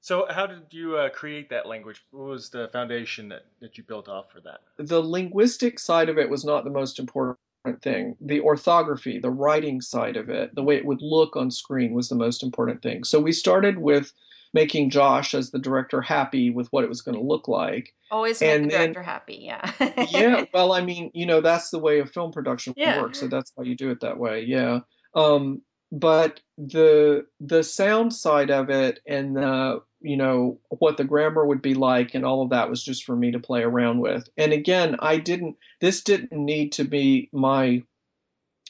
So, how did you uh, create that language? What was the foundation that, that you built off for that? The linguistic side of it was not the most important thing. The orthography, the writing side of it, the way it would look on screen was the most important thing. So we started with making Josh as the director happy with what it was going to look like. Always make and the director then, happy, yeah. yeah, well, I mean, you know, that's the way a film production yeah. works, so that's why you do it that way. Yeah. Um, but the the sound side of it and the you know what the grammar would be like and all of that was just for me to play around with and again i didn't this didn't need to be my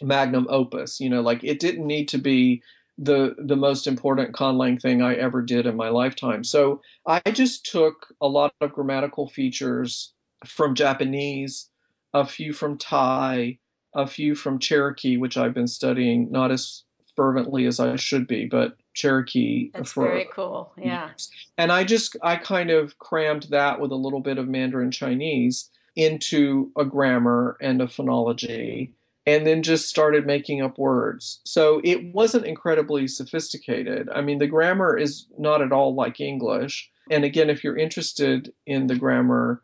magnum opus you know like it didn't need to be the the most important conlang thing i ever did in my lifetime so i just took a lot of grammatical features from japanese a few from thai a few from cherokee which i've been studying not as fervently as I should be, but Cherokee. That's for, very cool. Yeah. And I just I kind of crammed that with a little bit of Mandarin Chinese into a grammar and a phonology and then just started making up words. So it wasn't incredibly sophisticated. I mean, the grammar is not at all like English. And again, if you're interested in the grammar,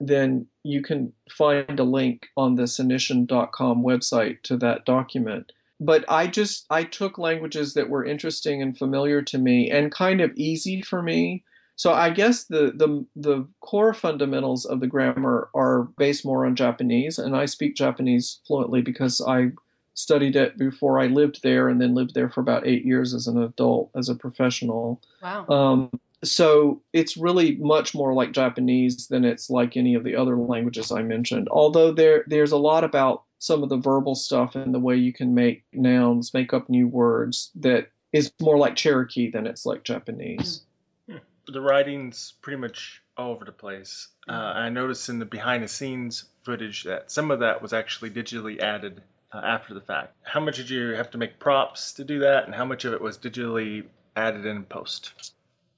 then you can find a link on the Sennition.com website to that document but I just I took languages that were interesting and familiar to me and kind of easy for me. So I guess the the the core fundamentals of the grammar are based more on Japanese, and I speak Japanese fluently because I studied it before I lived there, and then lived there for about eight years as an adult, as a professional. Wow. Um, so it's really much more like Japanese than it's like any of the other languages I mentioned. Although there there's a lot about some of the verbal stuff and the way you can make nouns, make up new words that is more like Cherokee than it's like Japanese. The writing's pretty much all over the place. Uh, I noticed in the behind the scenes footage that some of that was actually digitally added uh, after the fact. How much did you have to make props to do that, and how much of it was digitally added in post?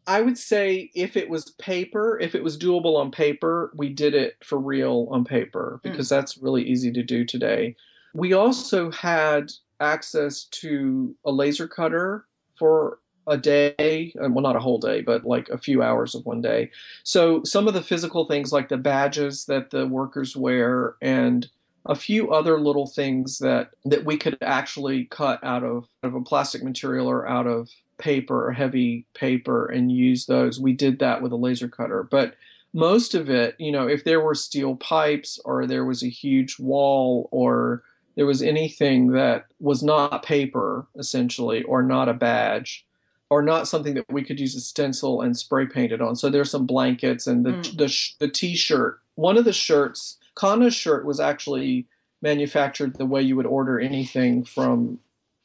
I would say if it was paper, if it was doable on paper, we did it for real on paper hmm. because mm. that's really easy to do today. We also had access to a laser cutter for a day, uh, well, not a whole day, but like a few hours of one day. So some of the physical things like the badges that the workers wear and a few other little things that that we could actually cut out of, of a plastic material or out of paper or heavy paper and use those. We did that with a laser cutter. But most of it, you know, if there were steel pipes or there was a huge wall or there was anything that was not paper, essentially, or not a badge, or not something that we could use a stencil and spray paint it on. So there's some blankets and the mm. the, the t-shirt. One of the shirts, Kana's shirt, was actually manufactured the way you would order anything from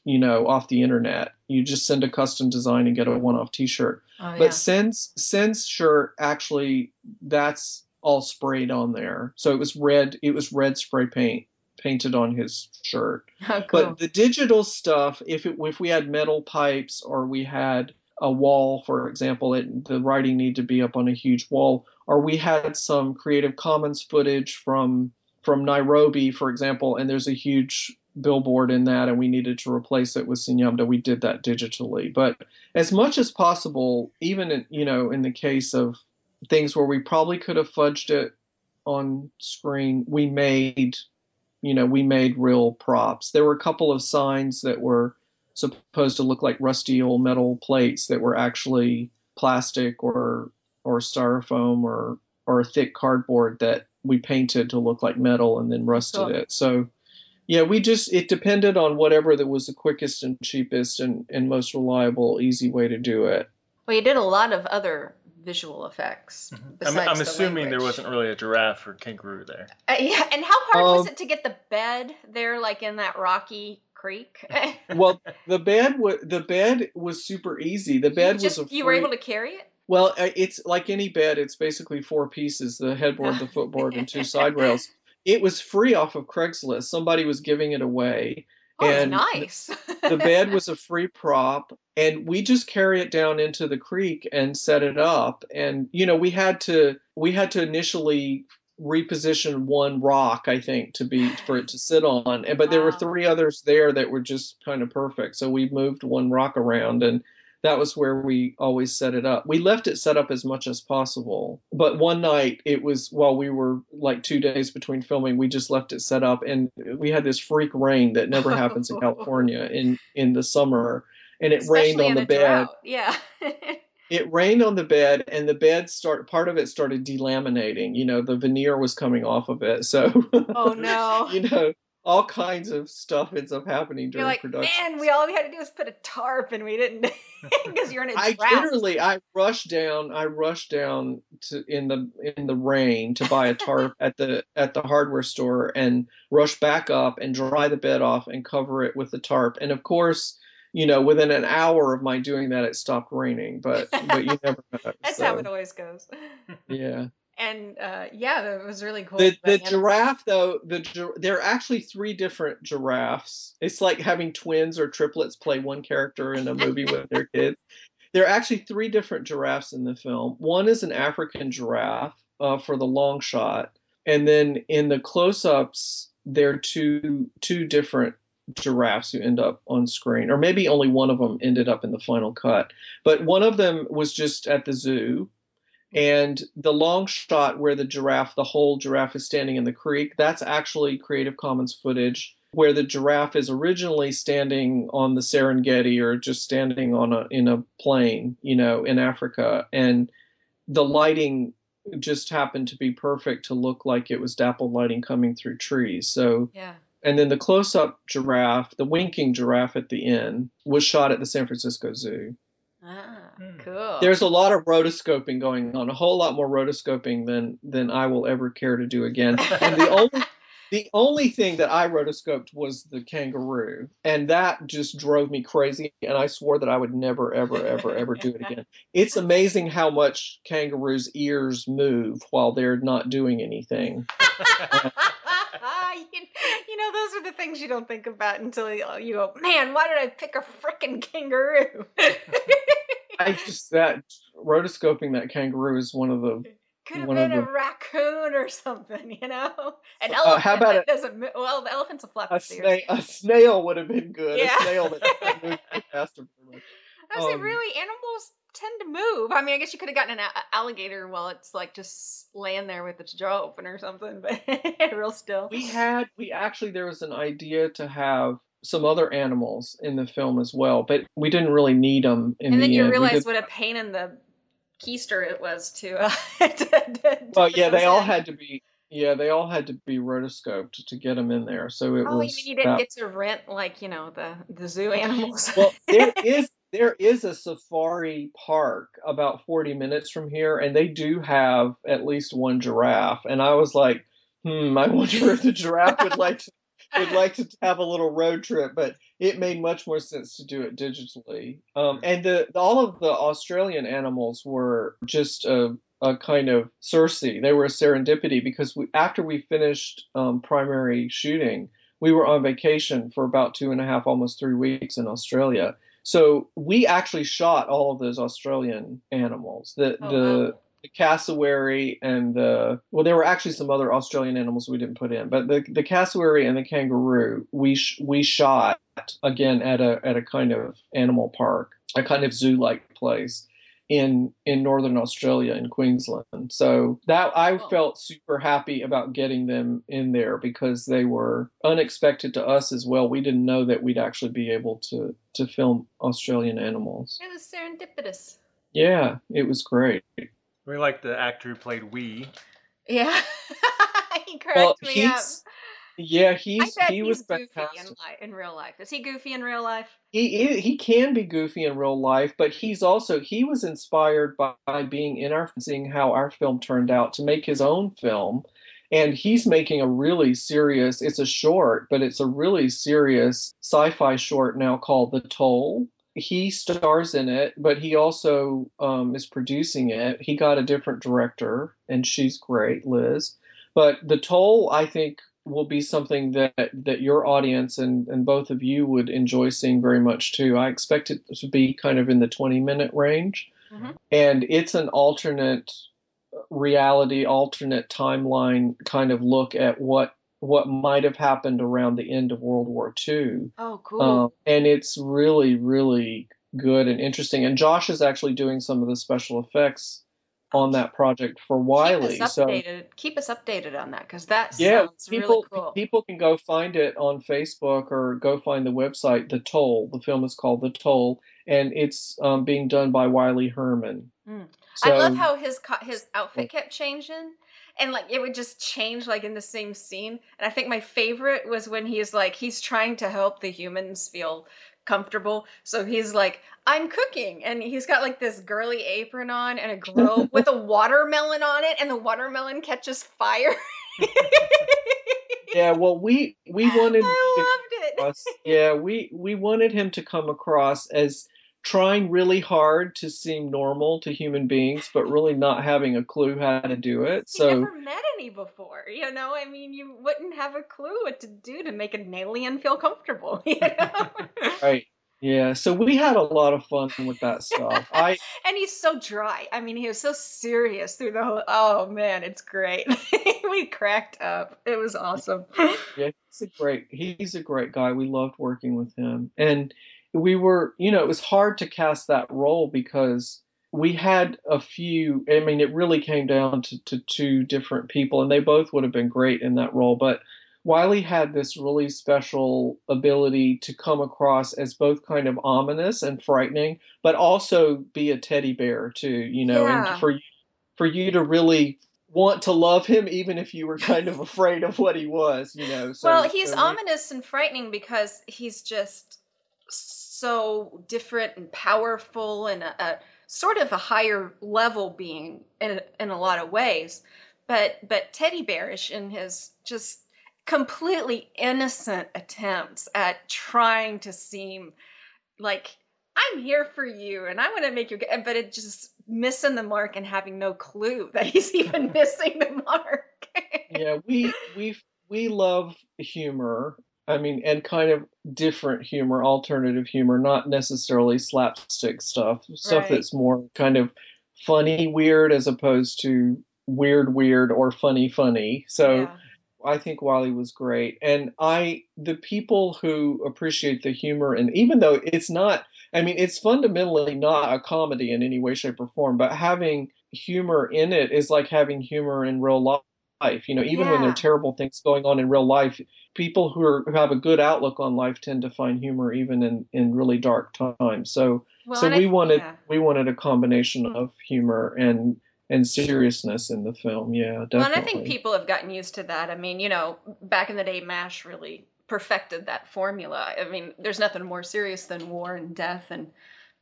you know, off the internet. You just send a custom design and get a one-off T-shirt. Oh, but Sen's Sen's shirt actually that's all sprayed on there, so it was red. It was red spray paint painted on his shirt. Cool. But the digital stuff, if it if we had metal pipes or we had a wall, for example, it, the writing need to be up on a huge wall, or we had some Creative Commons footage from from Nairobi, for example, and there's a huge billboard in that and we needed to replace it with Sinyamda, we did that digitally. But as much as possible, even in, you know, in the case of things where we probably could have fudged it on screen, we made, you know, we made real props. There were a couple of signs that were supposed to look like rusty old metal plates that were actually plastic or or styrofoam or or thick cardboard that we painted to look like metal and then rusted it. So yeah, we just it depended on whatever that was the quickest and cheapest and, and most reliable, easy way to do it. Well, you did a lot of other visual effects. Mm-hmm. I'm, I'm the assuming language. there wasn't really a giraffe or kangaroo there. Uh, yeah, and how hard um, was it to get the bed there, like in that rocky creek? well, the bed was the bed was super easy. The bed just, was a you were able to carry it. Well, uh, it's like any bed. It's basically four pieces: the headboard, the footboard, and two side rails it was free off of Craigslist. Somebody was giving it away. Oh, and nice. the bed was a free prop and we just carry it down into the creek and set it up and you know we had to we had to initially reposition one rock i think to be for it to sit on and but wow. there were three others there that were just kind of perfect so we moved one rock around and that was where we always set it up. We left it set up as much as possible. But one night it was while we were like two days between filming, we just left it set up and we had this freak rain that never happens in California in, in the summer. And it Especially rained on the bed. Drought. Yeah. it rained on the bed and the bed start part of it started delaminating. You know, the veneer was coming off of it. So Oh no. you know, all kinds of stuff ends up happening during You're like, production. man, we all we had to do was put a tarp, and we didn't because you're in a I drought. literally I rushed down I rushed down to in the in the rain to buy a tarp at the at the hardware store and rush back up and dry the bed off and cover it with the tarp. And of course, you know, within an hour of my doing that it stopped raining, but but you never know. That's so, how it always goes. Yeah. And uh, yeah, it was really cool. The the giraffe though, the there are actually three different giraffes. It's like having twins or triplets play one character in a movie with their kids. There are actually three different giraffes in the film. One is an African giraffe uh, for the long shot, and then in the close-ups, there are two two different giraffes who end up on screen, or maybe only one of them ended up in the final cut. But one of them was just at the zoo, and the long shot where the giraffe, the whole giraffe is standing in the creek, that's actually Creative Commons footage where the giraffe is originally standing on the Serengeti or just standing on a in a plain, you know, in Africa, and the lighting just happened to be perfect to look like it was dappled lighting coming through trees. So Yeah. and then the close-up giraffe, the winking giraffe at the end, was shot at the San Francisco Zoo. Ah, Hmm. cool. There's a lot of rotoscoping going on, a whole lot more rotoscoping than than I will ever care to do again. And the only the only thing that I rotoscoped was the kangaroo, and that just drove me crazy. And I swore that I would never, ever, ever, ever do it again. It's amazing how much kangaroos' ears move while they're not doing anything. you, you know, those are the things you don't think about until you, you go, man, why did I pick a freaking kangaroo? I just that rotoscoping that kangaroo is one of the Could have One of been a the- raccoon or something, you know? An Uh, elephant how about that doesn't move. Well, the elephant's a flap a snail. A snail would have been good. Yeah. A snail that doesn't move very fast or very much. I was like, Um, really, animals tend to move. I mean, I guess you could have gotten an a- alligator while it's like just laying there with its jaw open or something, but real still. We had we actually there was an idea to have some other animals in the film as well, but we didn't really need them in and the then you end. Realize what a pain in the keister it was to. Uh, to, to- well, yeah, they all had to be yeah, they all had to be rotoscoped to get them in there. So it Oh, you was mean you didn't that- get to rent like you know the the zoo animals? well, there is there is a safari park about 40 minutes from here, and they do have at least one giraffe. And I was like, hmm, I wonder if the giraffe would like to would like to have a little road trip, but it made much more sense to do it digitally. Um, and the, all of the Australian animals were just a, a kind of Circe. They were a serendipity because we, after we finished um, primary shooting, we were on vacation for about two and a half, almost three weeks in Australia. So we actually shot all of those Australian animals. The Oh, the wow. The cassowary and the well, there were actually some other Australian animals we didn't put in, but the the cassowary and the kangaroo we sh- we shot again at a at a kind of animal park, a kind of zoo like place in in northern Australia in Queensland. So that I Oh. felt super happy about getting them in there because they were unexpected to us as well. We didn't know that we'd actually be able to to film Australian animals. It was serendipitous. Yeah, it was great. We like the actor who played Wee. Yeah, he cracked Well, me up. he's yeah, I he's bet he he's was goofy in, fantastic. li- in real life. Is he goofy in real life? He he can be goofy in real life, but he's also he was inspired by, by being in our seeing how our film turned out to make his own film, and he's making a really serious. It's a short, but it's a really serious sci-fi short now called The Toll. He stars in it, but he also um, is producing it. He got a different director, and she's great, Liz. But The Toll, I think, will be something that that your audience and and both of you would enjoy seeing very much too. I expect it to be kind of in the 20 minute range, Mhm. and it's an alternate reality, alternate timeline kind of look at what what might have happened around the end of World War II. Oh, cool. Um, and it's really, really good and interesting. And Josh is actually doing some of the special effects on that project for Wiley. Keep us updated. So, Keep us updated on that because that yeah, people, really cool. People can go find it on Facebook or go find the website. The Toll. The film is called The Toll, and it's um, being done by Wiley Herman. Mm. So, I love how his his outfit kept changing. And like it would just change like in the same scene. And I think my favorite was when he's like he's trying to help the humans feel comfortable. So he's like, I'm cooking. And he's got like this girly apron on and a grill with a watermelon on it, and the watermelon catches fire. yeah, well we we wanted I loved it. Yeah, we we wanted him to come across as trying really hard to seem normal to human beings, but really not having a clue how to do it. So you never met any before, you know. I mean, you wouldn't have a clue what to do to make an alien feel comfortable, you know. right. Yeah, so we had a lot of fun with that stuff. I and he's so dry. I mean, he was so serious through the whole. Oh man, it's great. we cracked up. It was awesome. yeah, he's a great. He's a great guy. We loved working with him, and we were, you know, it was hard to cast that role because we had a few. I mean, it really came down to, to two different people, and they both would have been great in that role. But Wiley had this really special ability to come across as both kind of ominous and frightening, but also be a teddy bear too. You know, yeah. and for for you to really want to love him even if you were kind of afraid of what he was you know so, well he's so ominous and frightening because he's just so different and powerful and a, a sort of a higher level being in, in a lot of ways. But but teddy bearish in his just completely innocent attempts at trying to seem like i'm here for you and i want to make you but it just missing the mark and having no clue that he's even missing the mark. Yeah we we we love humor I mean, and kind of different humor, alternative humor, not necessarily slapstick stuff, stuff right. that's more kind of funny, weird, as opposed to weird, weird, or funny, funny. So yeah. I think Wiley was great. And I, the people who appreciate the humor, and even though it's not, I mean, it's fundamentally not a comedy in any way, shape, or form, but having humor in it is like having humor in real life life. You know, even yeah. when there are terrible things going on in real life, people who, are, who have a good outlook on life tend to find humor even in, in really dark times. So, well, so we I, wanted yeah. we wanted a combination of humor and and seriousness in the film. Yeah, definitely. Well, and I think people have gotten used to that. I mean, you know, back in the day, M*A*S*H really perfected that formula. I mean, there's nothing more serious than war and death and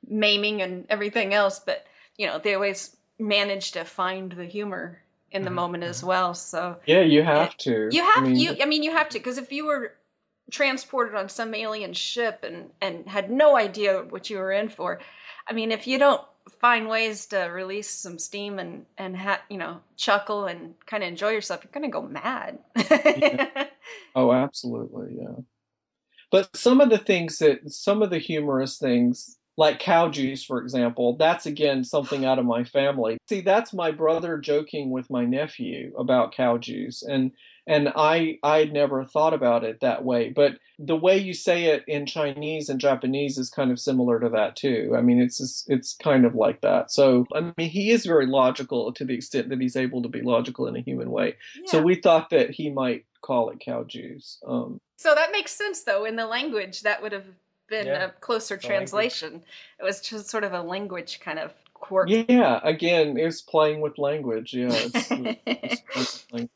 maiming and everything else, but you know, they always managed to find the humor in the mm-hmm. moment as well. So yeah, you have to. You have I mean, you. I mean, you have to because if you were transported on some alien ship and and had no idea what you were in for, I mean, if you don't find ways to release some steam and and ha- you know chuckle and kind of enjoy yourself, you're gonna go mad. yeah. Oh, absolutely, yeah. But some of the things that some of the humorous things like cow juice, for example, that's again something out of my family. See, that's my brother joking with my nephew about cow juice, and and I I'd never thought about it that way. But the way you say it in Chinese and Japanese is kind of similar to that too. I mean, it's it's kind of like that. So I mean, he is very logical to the extent that he's able to be logical in a human way. Yeah. So we thought that he might call it cow juice. Um, so that makes sense, though, in the language that would have been Yeah, a closer the translation. It was just sort of a language kind of quirk. yeah, again, it's playing with language. Yeah. It's, it's it's language.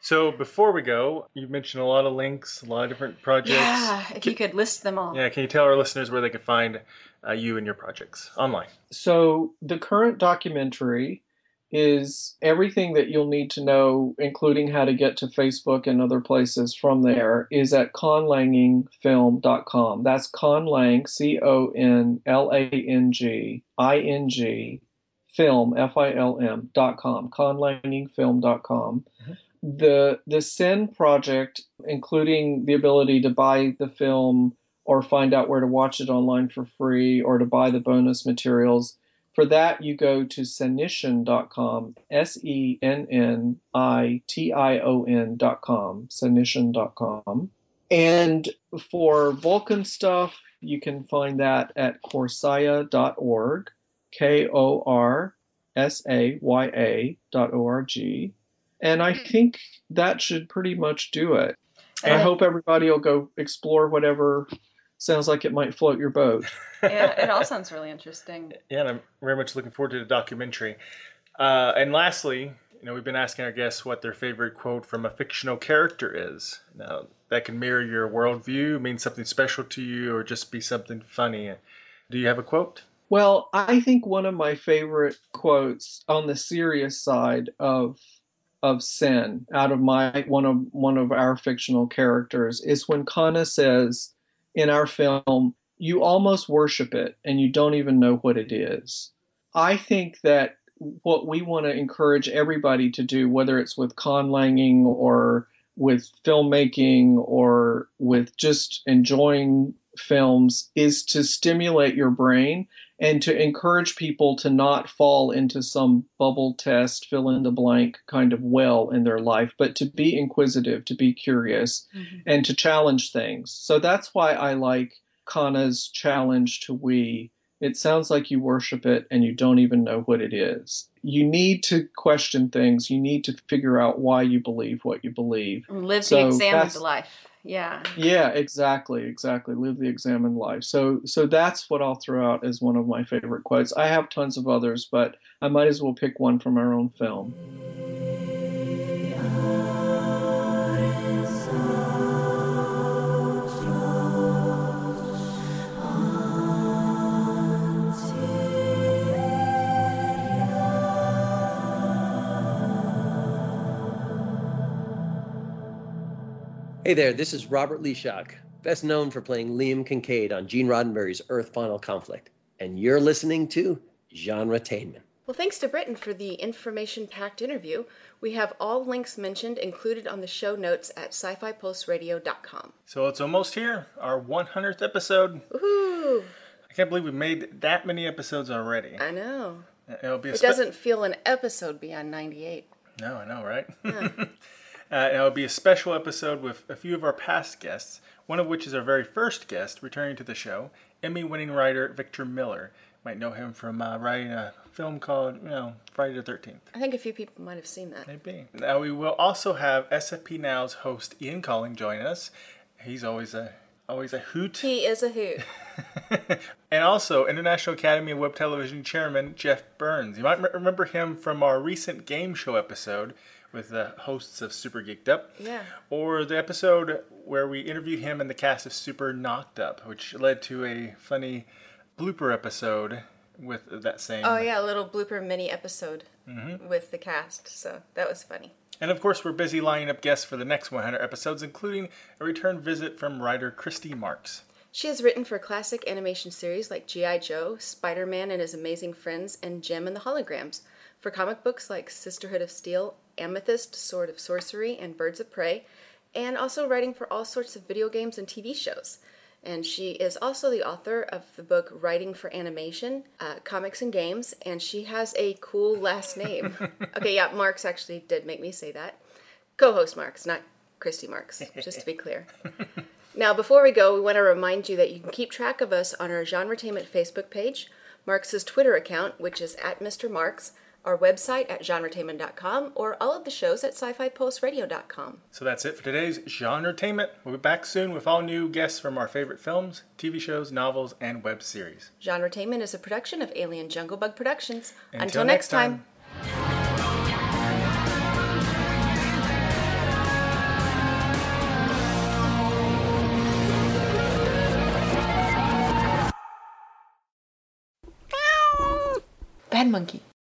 So before we go, you mentioned a lot of links, a lot of different projects. Yeah, if you could list them all. Yeah, can you tell our listeners where they can find uh, you and your projects online? So the current documentary is everything that you'll need to know, including how to get to Facebook and other places from there, is at conlangingfilm.com. That's conlang, C O N L A N G I N G, film, F I L M, dot com, conlangingfilm.com. Mm-hmm. The, the Send project, including the ability to buy the film or find out where to watch it online for free or to buy the bonus materials, for that, you go to sennition.com, S E N N I T I O N.com, sennition.com. And for Vulcan stuff, You can find that at korsaya.org, K O R S A Y A dot O R G. And I think that should pretty much do it. I hope everybody will go explore whatever sounds like it might float your boat. yeah, it all sounds really interesting. Yeah, and I'm very much looking forward to the documentary. Uh, and lastly, you know, we've been asking our guests what their favorite quote from a fictional character is. Now, that can mirror your worldview, mean something special to you, or just be something funny. Do you have a quote? Well, I think one of my favorite quotes on the serious side of of sin out of my one of one of our fictional characters is when Kana says in our film, you almost worship it and you don't even know what it is. I think that what we want to encourage everybody to do, whether it's with conlanging or with filmmaking or with just enjoying films, is to stimulate your brain and to encourage people to not fall into some bubble test, fill in the blank kind of well in their life, but to be inquisitive, to be curious, mm-hmm. and to challenge things. So that's why I like Kana's challenge to we it sounds like you worship it and you don't even know what it is. You need to question things. You need to figure out why you believe what you believe. Live so the examined life. Yeah. Yeah, exactly, exactly. Live the examined life. So so that's what I'll throw out as one of my favorite quotes. I have tons of others, but I might as well pick one from our own film. Hey there, this is Robert Leeshock, best known for playing Liam Kincaid on Gene Roddenberry's Earth Final Conflict. And you're listening to Genre Genretainment. Well, thanks to Britton for the information packed interview. We have all links mentioned included on the show notes at sci fi radio.com. So it's almost here, our 100th episode. Woohoo! I can't believe we made that many episodes already. I know. It'll be it spe- doesn't feel an episode beyond 98. No, I know, right? Yeah. Uh, it'll be a special episode with a few of our past guests, one of which is our very first guest returning to the show, Emmy winning writer Victor Miller. You might know him from uh, writing a film called, you know, Friday the 13th. I think a few people might have seen that. Maybe. Now, we will also have SFP Now's host Ian Cullen join us. He's always a always a hoot. He is a hoot. and also International Academy of Web Television Chairman Jeff Burns. You might remember him from our recent game show episode with the hosts of Super Geeked Up. Yeah. Or the episode where we interviewed him and the cast of Super Knocked Up, which led to a funny blooper episode with that same. Oh yeah, a little blooper mini episode mm-hmm. with the cast. So that was funny. And of course, we're busy lining up guests for the next 100 episodes, including a return visit from writer Christy Marx. She has written for classic animation series like G.I. Joe, Spider Man and His Amazing Friends, and Jem and the Holograms. For comic books like Sisterhood of Steel Amethyst, Sword of Sorcery, and Birds of Prey, and also writing for all sorts of video games and TV shows. And she is also the author of the book Writing for Animation, uh, Comics and Games, and she has a cool last name. okay, yeah, Marx actually did make me say that. Co host Marx, not Christy Marx, just to be clear. now, before we go, we want to remind you that you can keep track of us on our Genretainment Facebook page, Marx's Twitter account, which is at Mr. Marx, our website at genretainment.com, or all of the shows at sci-fi-pulse-radio.com. So that's it for today's Genretainment. We'll be back soon with all new guests from our favorite films, TV shows, novels, and web series. Genretainment is a production of Alien Jungle Bug Productions. Until, Until next time. time. Bad monkey.